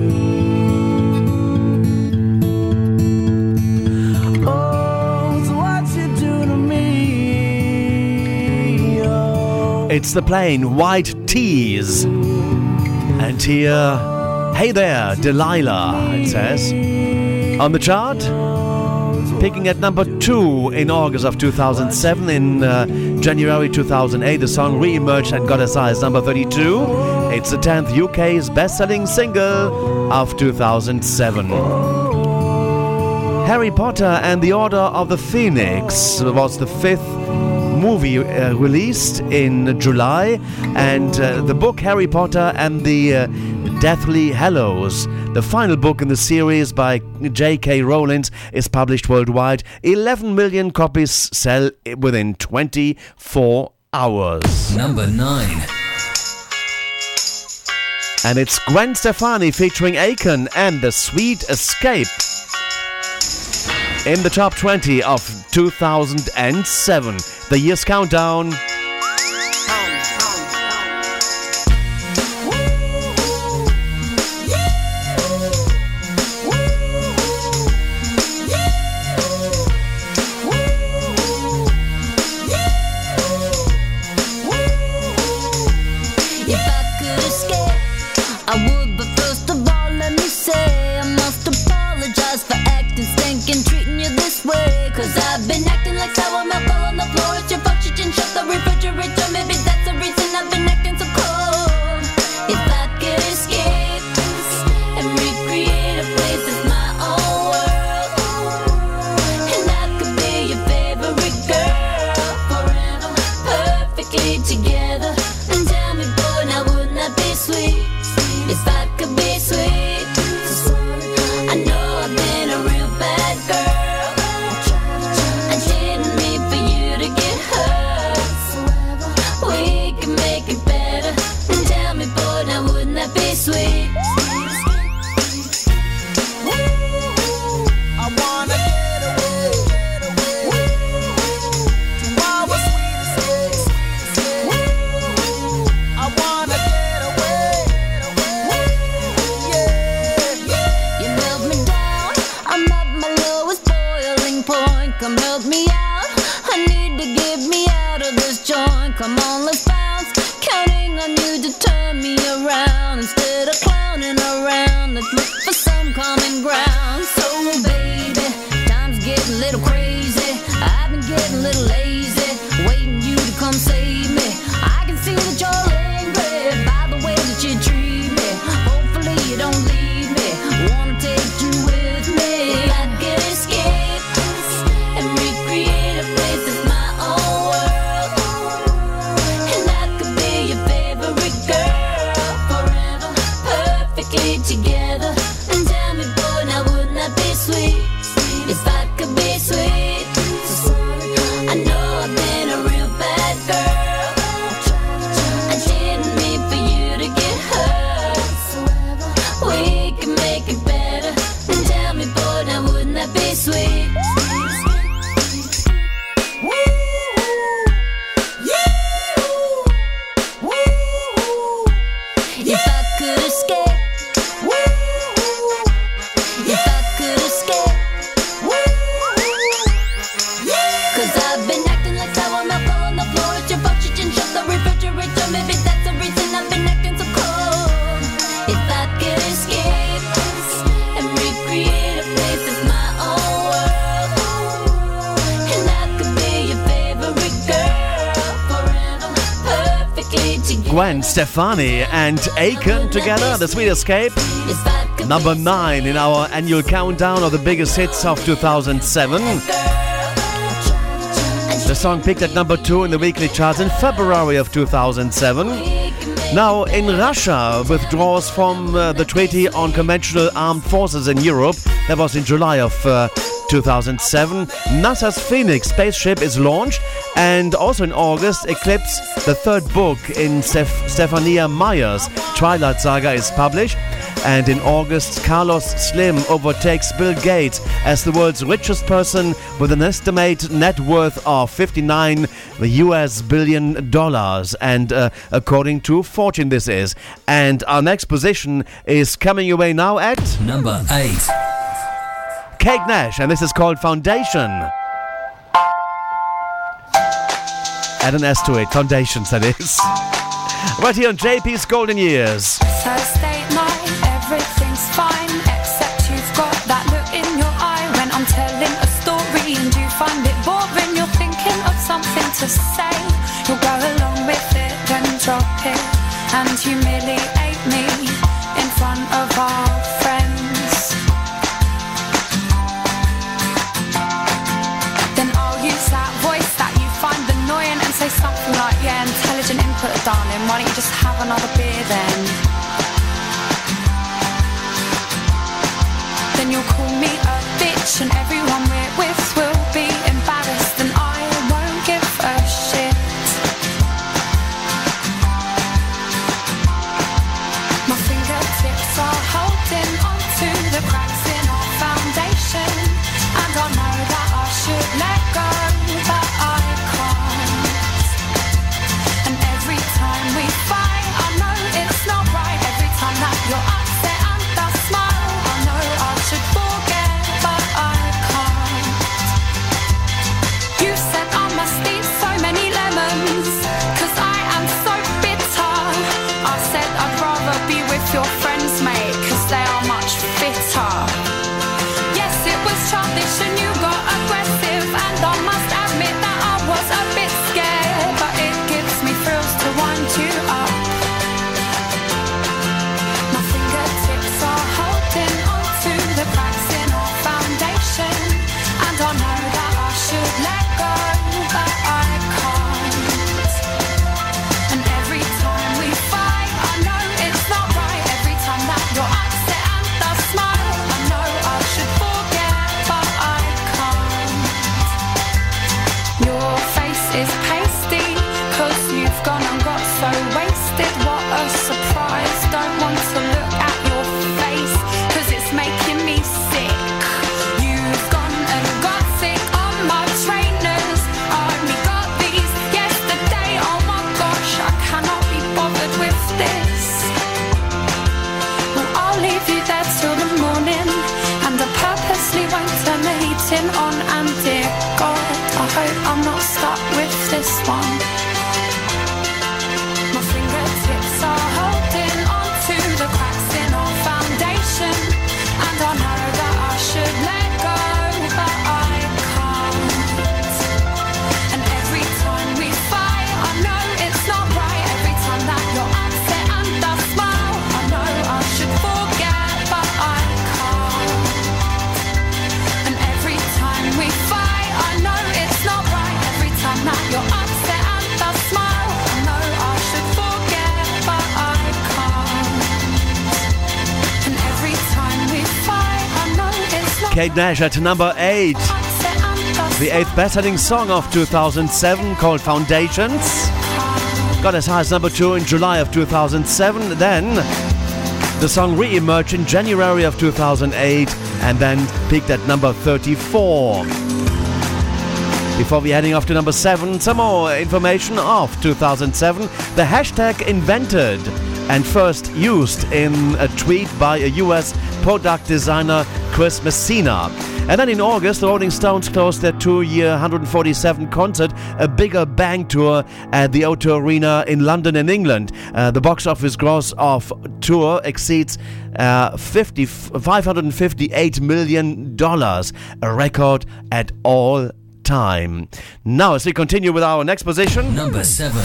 It's the Plain White T's. And here, hey there, Delilah, it says. On the chart, picking at number two in August of 2007. In uh, January 2008, the song re emerged and got high as number 32. It's the 10th UK's best selling single of 2007. Harry Potter and the Order of the Phoenix was the fifth movie uh, released in July, and uh, the book Harry Potter and the uh, Deathly Hallows, the final book in the series by J.K. Rowling, is published worldwide. 11 million copies sell within 24 hours. Number 9. And it's Gwen Stefani featuring Akon and The Sweet Escape in the top 20 of 2007. The year's countdown. Cause I've been acting like sour milk shut the refrigerator. Maybe that's Stefani and Akon together, The Sweet Escape. Number 9 in our annual countdown of the biggest hits of 2007. The song peaked at number 2 in the weekly charts in February of 2007. Now, in Russia, withdraws from uh, the Treaty on Conventional Armed Forces in Europe. That was in July of uh, 2007. NASA's Phoenix spaceship is launched, and also in August, Eclipse, the third book in Steph- Stephania Meyer's Twilight Saga, is published. And in August, Carlos Slim overtakes Bill Gates as the world's richest person with an estimated net worth of 59 US billion dollars. And uh, according to Fortune, this is. And our next position is coming your way now at Number 8. Kate Nash, and this is called Foundation. Add an S to it, Foundations, that is. Right here on JP's Golden Years. Thursday night, everything's fine, except you've got that look in your eye when I'm telling a story and you find it boring. You're thinking of something to say, you'll go along with it, then drop it and humiliate me in front of darling. Why don't you just have another beer then? Then you'll call me a bitch, and everyone we're with will Don't want to look Kate Nash at number 8. The eighth best selling song of 2007 called Foundations. Got as high as number 2 in July of 2007. Then the song re emerged in January of 2008 and then peaked at number 34. Before we heading off to number 7, some more information of 2007. The hashtag invented and first used in a tweet by a US product designer, Chris Messina. And then in August, the Rolling Stones closed their two year 147 concert, a bigger bang tour at the O2 Arena in London in England. Uh, the box office gross of tour exceeds uh, 50, $558 million, a record at all time. Now, as we continue with our next position, Number 7.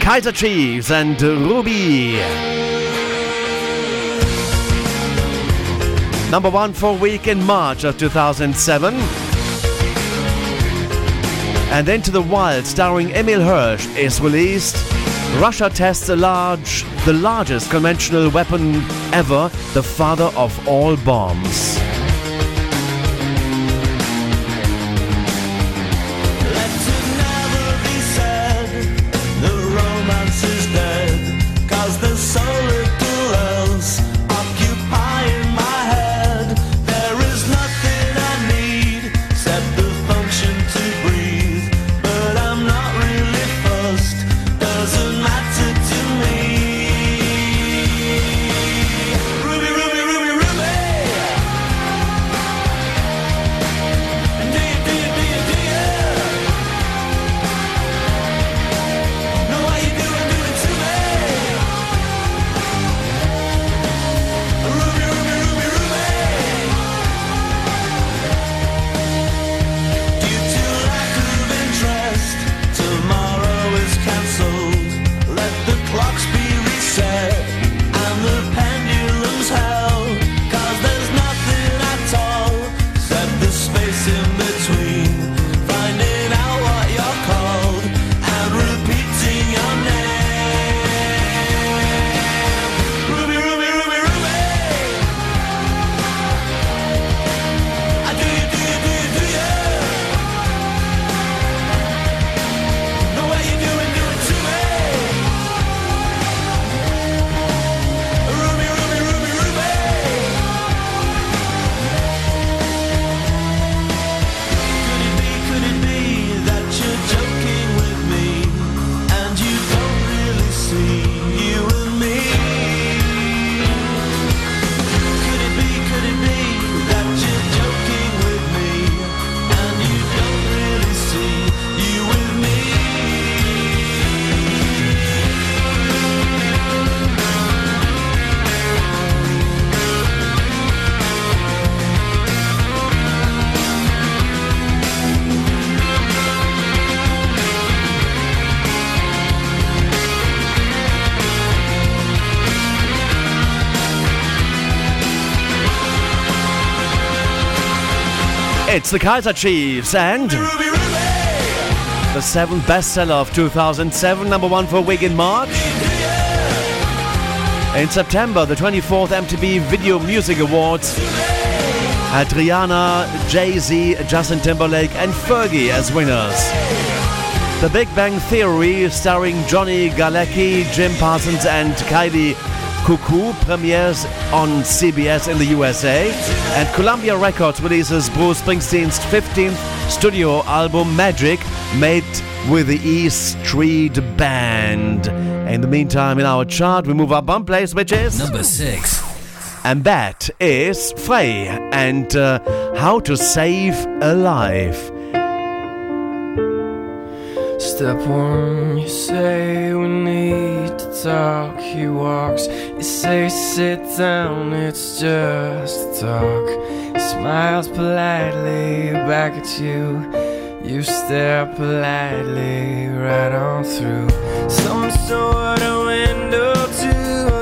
Kaiser Chiefs and Ruby. Number one for a week in March of 2007. And Into the Wild, starring Emile Hirsch, is released. Russia tests a large, the largest conventional weapon ever, the father of all bombs. It's the Kaiser Chiefs and the seventh bestseller of 2007, number one for a week in March. In September, the 24th MTV Video Music Awards had Rihanna, Jay Z, Justin Timberlake, and Fergie as winners. The Big Bang Theory, starring Johnny Galecki, Jim Parsons, and Kylie Cuoco, premieres on CBS in the USA. And Columbia Records releases Bruce Springsteen's 15th studio album, Magic, made with the E Street Band. In the meantime, in our chart, we move up one place, which is Number six. and that is Fray and uh, How to Save a Life. Step one, you say we need to talk. He walks, you say sit down, it's just talk. He smiles politely back at you. You stare politely right on through some sort of window to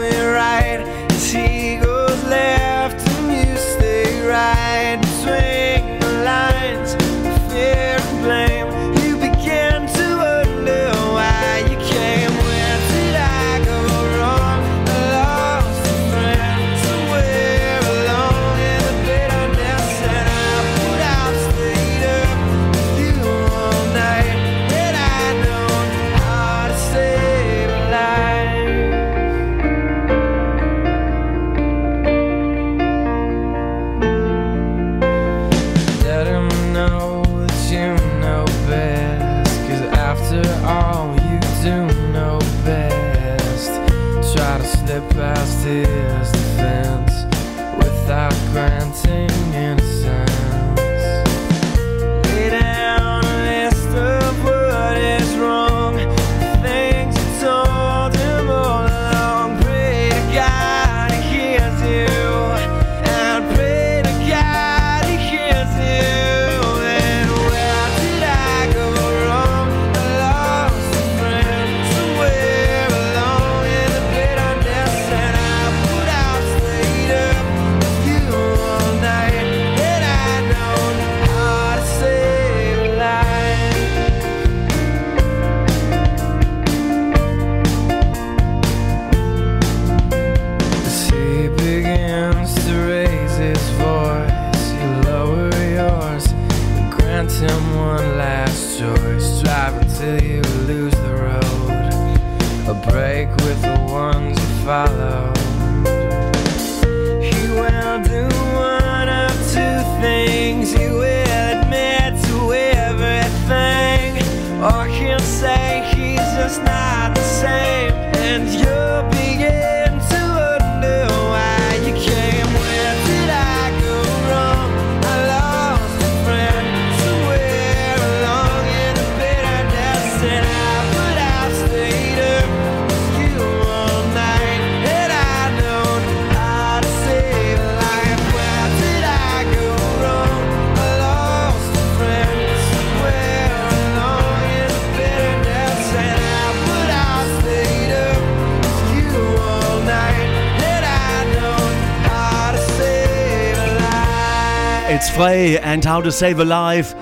and How to Save a Life.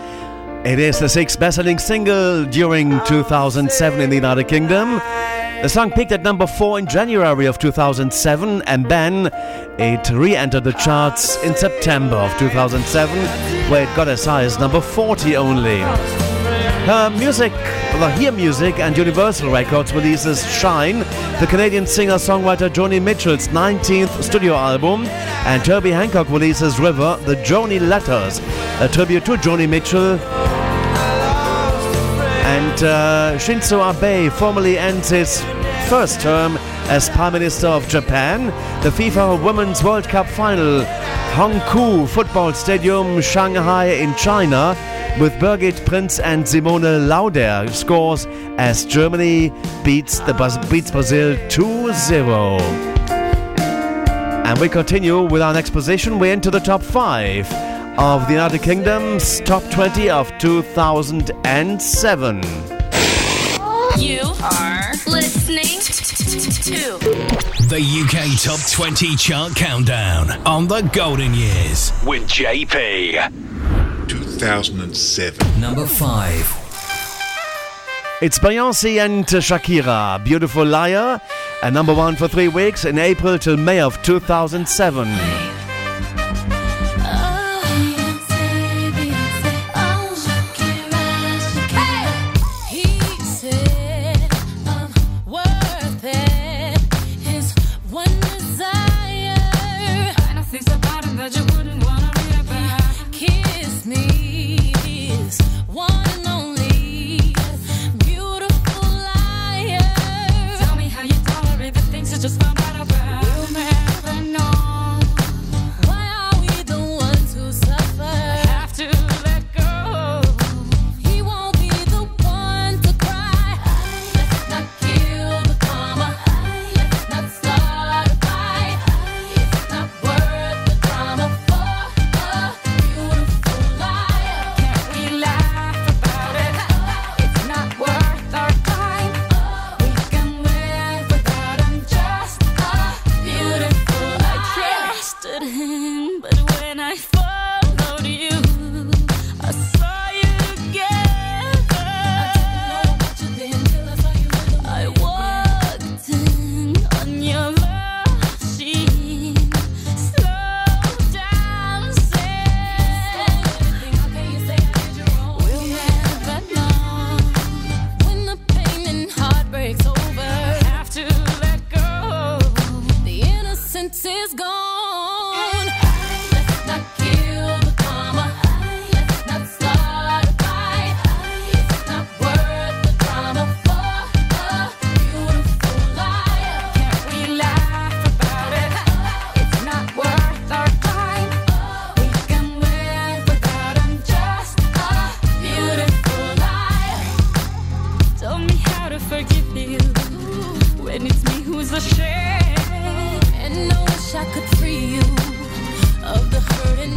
It is the sixth best-selling single during 2007 in the United Kingdom. The song peaked at number 4 in January of 2007 and then it re-entered the charts in September of 2007 where it got as high as number 40 only. Her music, well, her music and Universal Records releases Shine, the Canadian singer-songwriter Joni Mitchell's 19th studio album, and Herbie Hancock releases River, the Joni Letters, a tribute to Joni Mitchell. And uh, Shinzo Abe formally ends his first term as Prime Minister of Japan. The FIFA Women's World Cup final, Hongkou Football Stadium, Shanghai in China, with Birgit Prinz and Simone Laudehr scores as Germany beats the beats Brazil 2-0. And we continue with our next position. We're into the top five of the United Kingdom's top 20 of 2007. You are listening to The UK Top 20 Chart Countdown on the Golden Years with JP. 2007. Number 5. It's Beyonce and Shakira, Beautiful Liar, and number one for three weeks in April till May of 2007.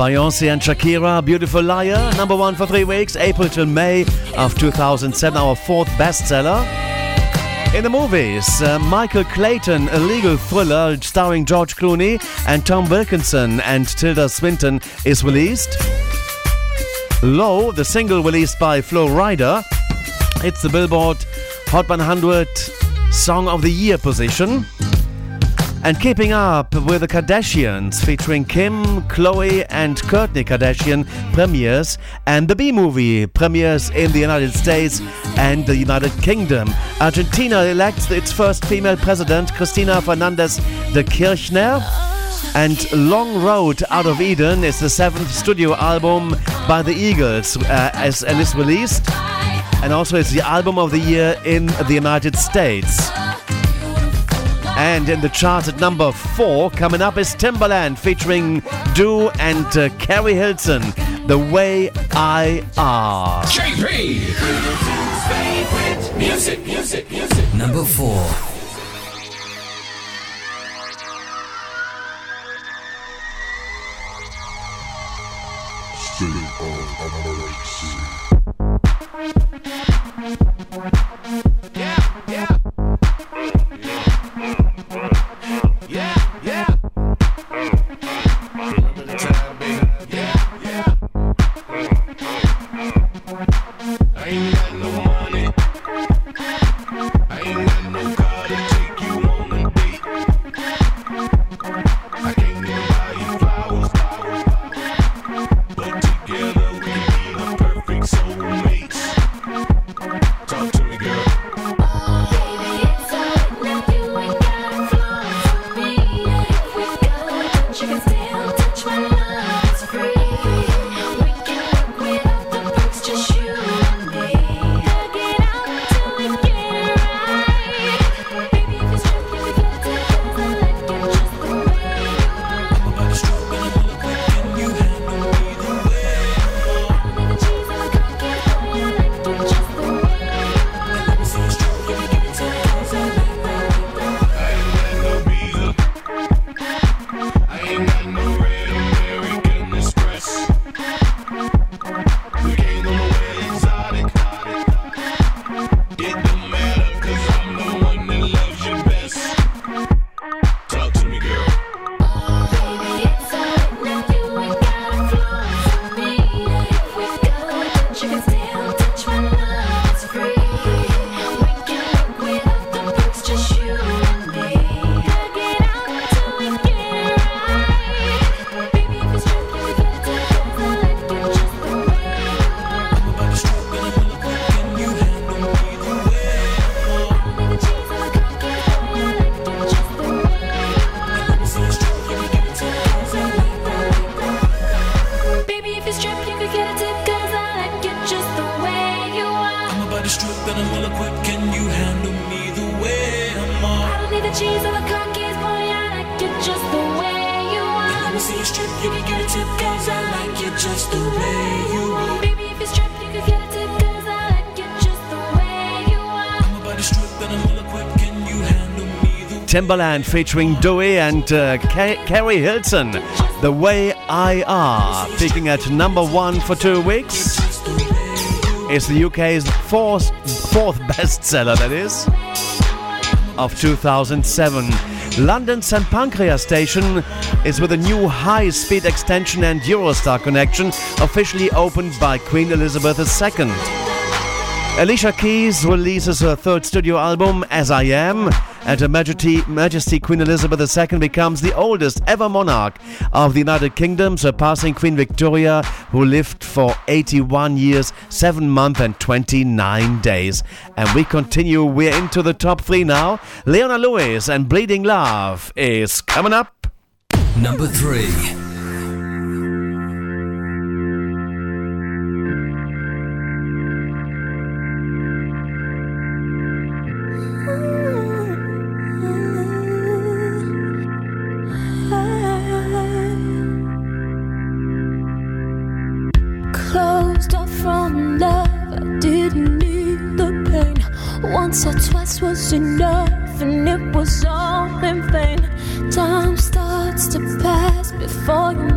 Beyonce and Shakira, Beautiful Liar, number one for three weeks, April till May of 2007, our fourth bestseller. In the movies, uh, Michael Clayton, a legal thriller starring George Clooney and Tom Wilkinson and Tilda Swinton, is released. Low, the single released by Flo Rida, it's the Billboard Hot 100 Song of the Year position. And keeping up with the Kardashians, featuring Kim, Khloe, and Kourtney Kardashian, premieres, and the Bee Movie premieres in the United States and the United Kingdom. Argentina elects its first female president, Cristina Fernandez de Kirchner. And Long Road Out of Eden is the seventh studio album by the Eagles, uh, as and is released. And also, it's the album of the year in the United States. And in the chart at number four, coming up is Timbaland featuring Do and uh, Carrie Hilton, The Way I Are. JP! Music, music, music. Number four. I Timbaland featuring Dewey and uh, Ca- Carrie Hilton, The Way I Are, peaking at number one for two weeks. It's the UK's fourth, fourth bestseller, that is, of 2007. London's St Pancras station is with a new high speed extension and Eurostar connection officially opened by Queen Elizabeth II. Alicia Keys releases her third studio album, As I Am, and Her Majesty, Majesty Queen Elizabeth II becomes the oldest ever monarch of the United Kingdom, surpassing Queen Victoria, who lived for 81 years, 7 months, and 29 days. And we continue, we're into the top three now. Leona Lewis and Bleeding Love is coming up. Number three. It was all in vain. Time starts to pass before you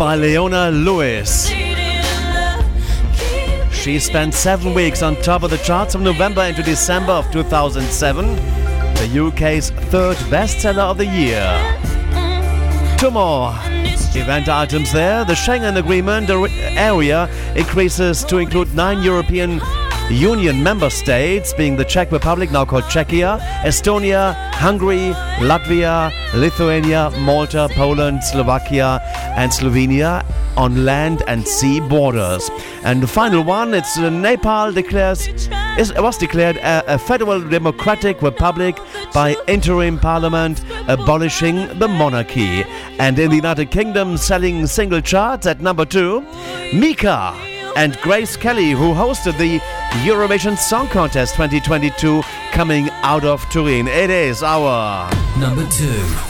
by Leona Lewis. She spent seven weeks on top of the charts from November into December of 2007, the UK's third bestseller of the year. Two more event items there. The Schengen Agreement area increases to include nine European Union member states, being the Czech Republic, now called Czechia, Estonia, Hungary, Latvia, Lithuania, Malta, Poland, Slovakia, and Slovenia on land and sea borders. And the final one, it's uh, Nepal declares is, was declared a, a federal democratic republic by interim parliament abolishing the monarchy. And in the United Kingdom, selling single charts at number two, Mika and Grace Kelly, who hosted the Eurovision Song Contest 2022, coming out of Turin. It is our number two.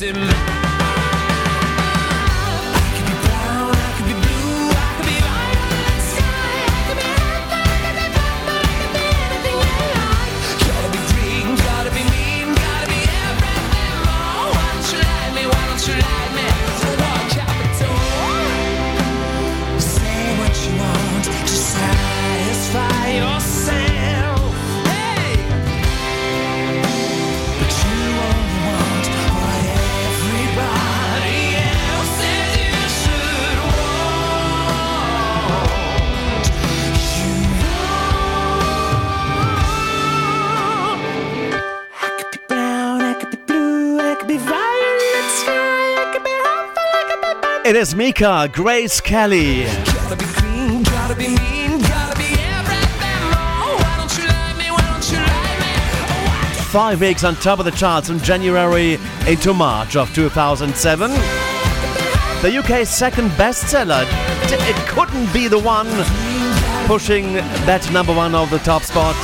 Entity It is Mika, Grace Kelly. Gotta be green, gotta be mean, gotta be everything more. Why don't you like me? Why don't you like me? Oh, Five weeks on top of the charts from January into March of 2007. The UK's second bestseller. It couldn't be the one pushing that number one of the top spot,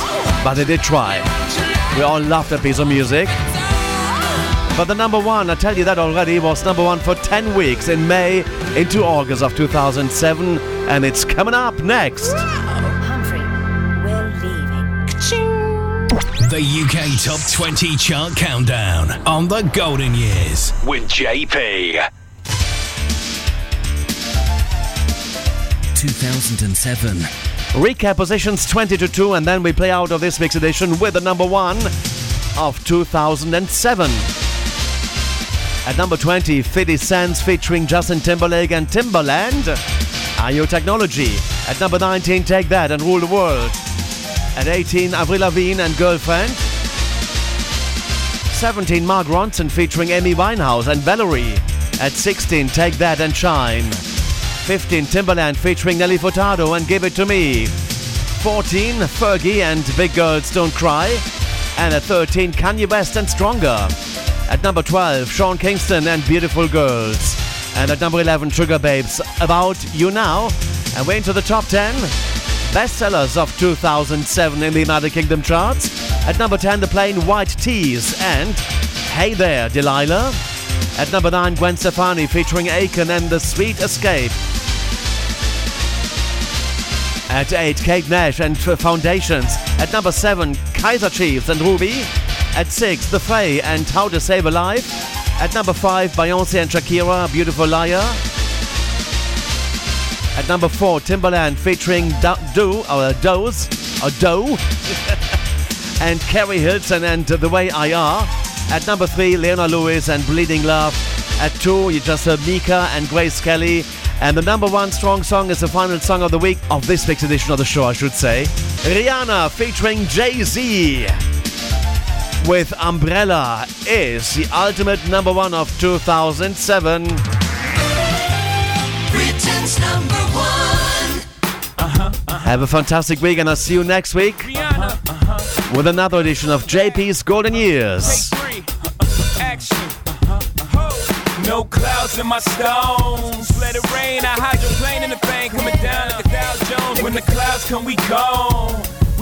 but it did try. We all loved that piece of music. But the number one, I tell you that already, was number one for 10 weeks in May into August of 2007, and it's coming up next. Humphrey, we're leaving. The UK Top 20 Chart Countdown on the Golden Years with JP. 2007. Recap positions 20 to 2, and then we play out of this week's edition with the number one of 2007. At number 20, 50 Cents featuring Justin Timberlake and Timbaland. Ayo Technology? At number 19, Take That and Rule the World. At 18, Avril Lavigne and Girlfriend. 17, Mark Ronson featuring Amy Winehouse and Valerie. At 16, Take That and Shine. 15, Timbaland featuring Nelly Furtado and Give It To Me. 14, Fergie and Big Girls Don't Cry. And at 13, Kanye West and Stronger. At number 12, Sean Kingston and Beautiful Girls. And at number 11, Sugababes, About You Now. And we're into the top 10 bestsellers of 2007 in the United Kingdom charts. At number 10, The Plain White T's and Hey There, Delilah. At number 9, Gwen Stefani featuring Akon and The Sweet Escape. At 8, Kate Nash and Foundations. At number 7, Kaiser Chiefs and Ruby. At 6, The Fray and How to Save a Life. At number 5, Beyonce and Shakira, Beautiful Liar. At number 4, Timbaland featuring Do, Do or Doze, or Doe. and Carrie Hilton and The Way I Are. At number 3, Leona Lewis and Bleeding Love. At 2, you just heard Mika and Grace Kelly. And the number one strong song is the final song of the week, of this week's edition of the show, I should say. Rihanna featuring Jay Z with Umbrella is the ultimate number one of 2007. Britain's number one. Uh-huh, uh-huh. Have a fantastic week, and I'll see you next week uh-huh. with another edition of JP's Golden Years. No clouds in my stones. Let it rain. I hydroplane in the thing coming down like a Dow Jones. When the clouds come, we gone.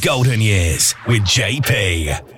Golden Years with JP.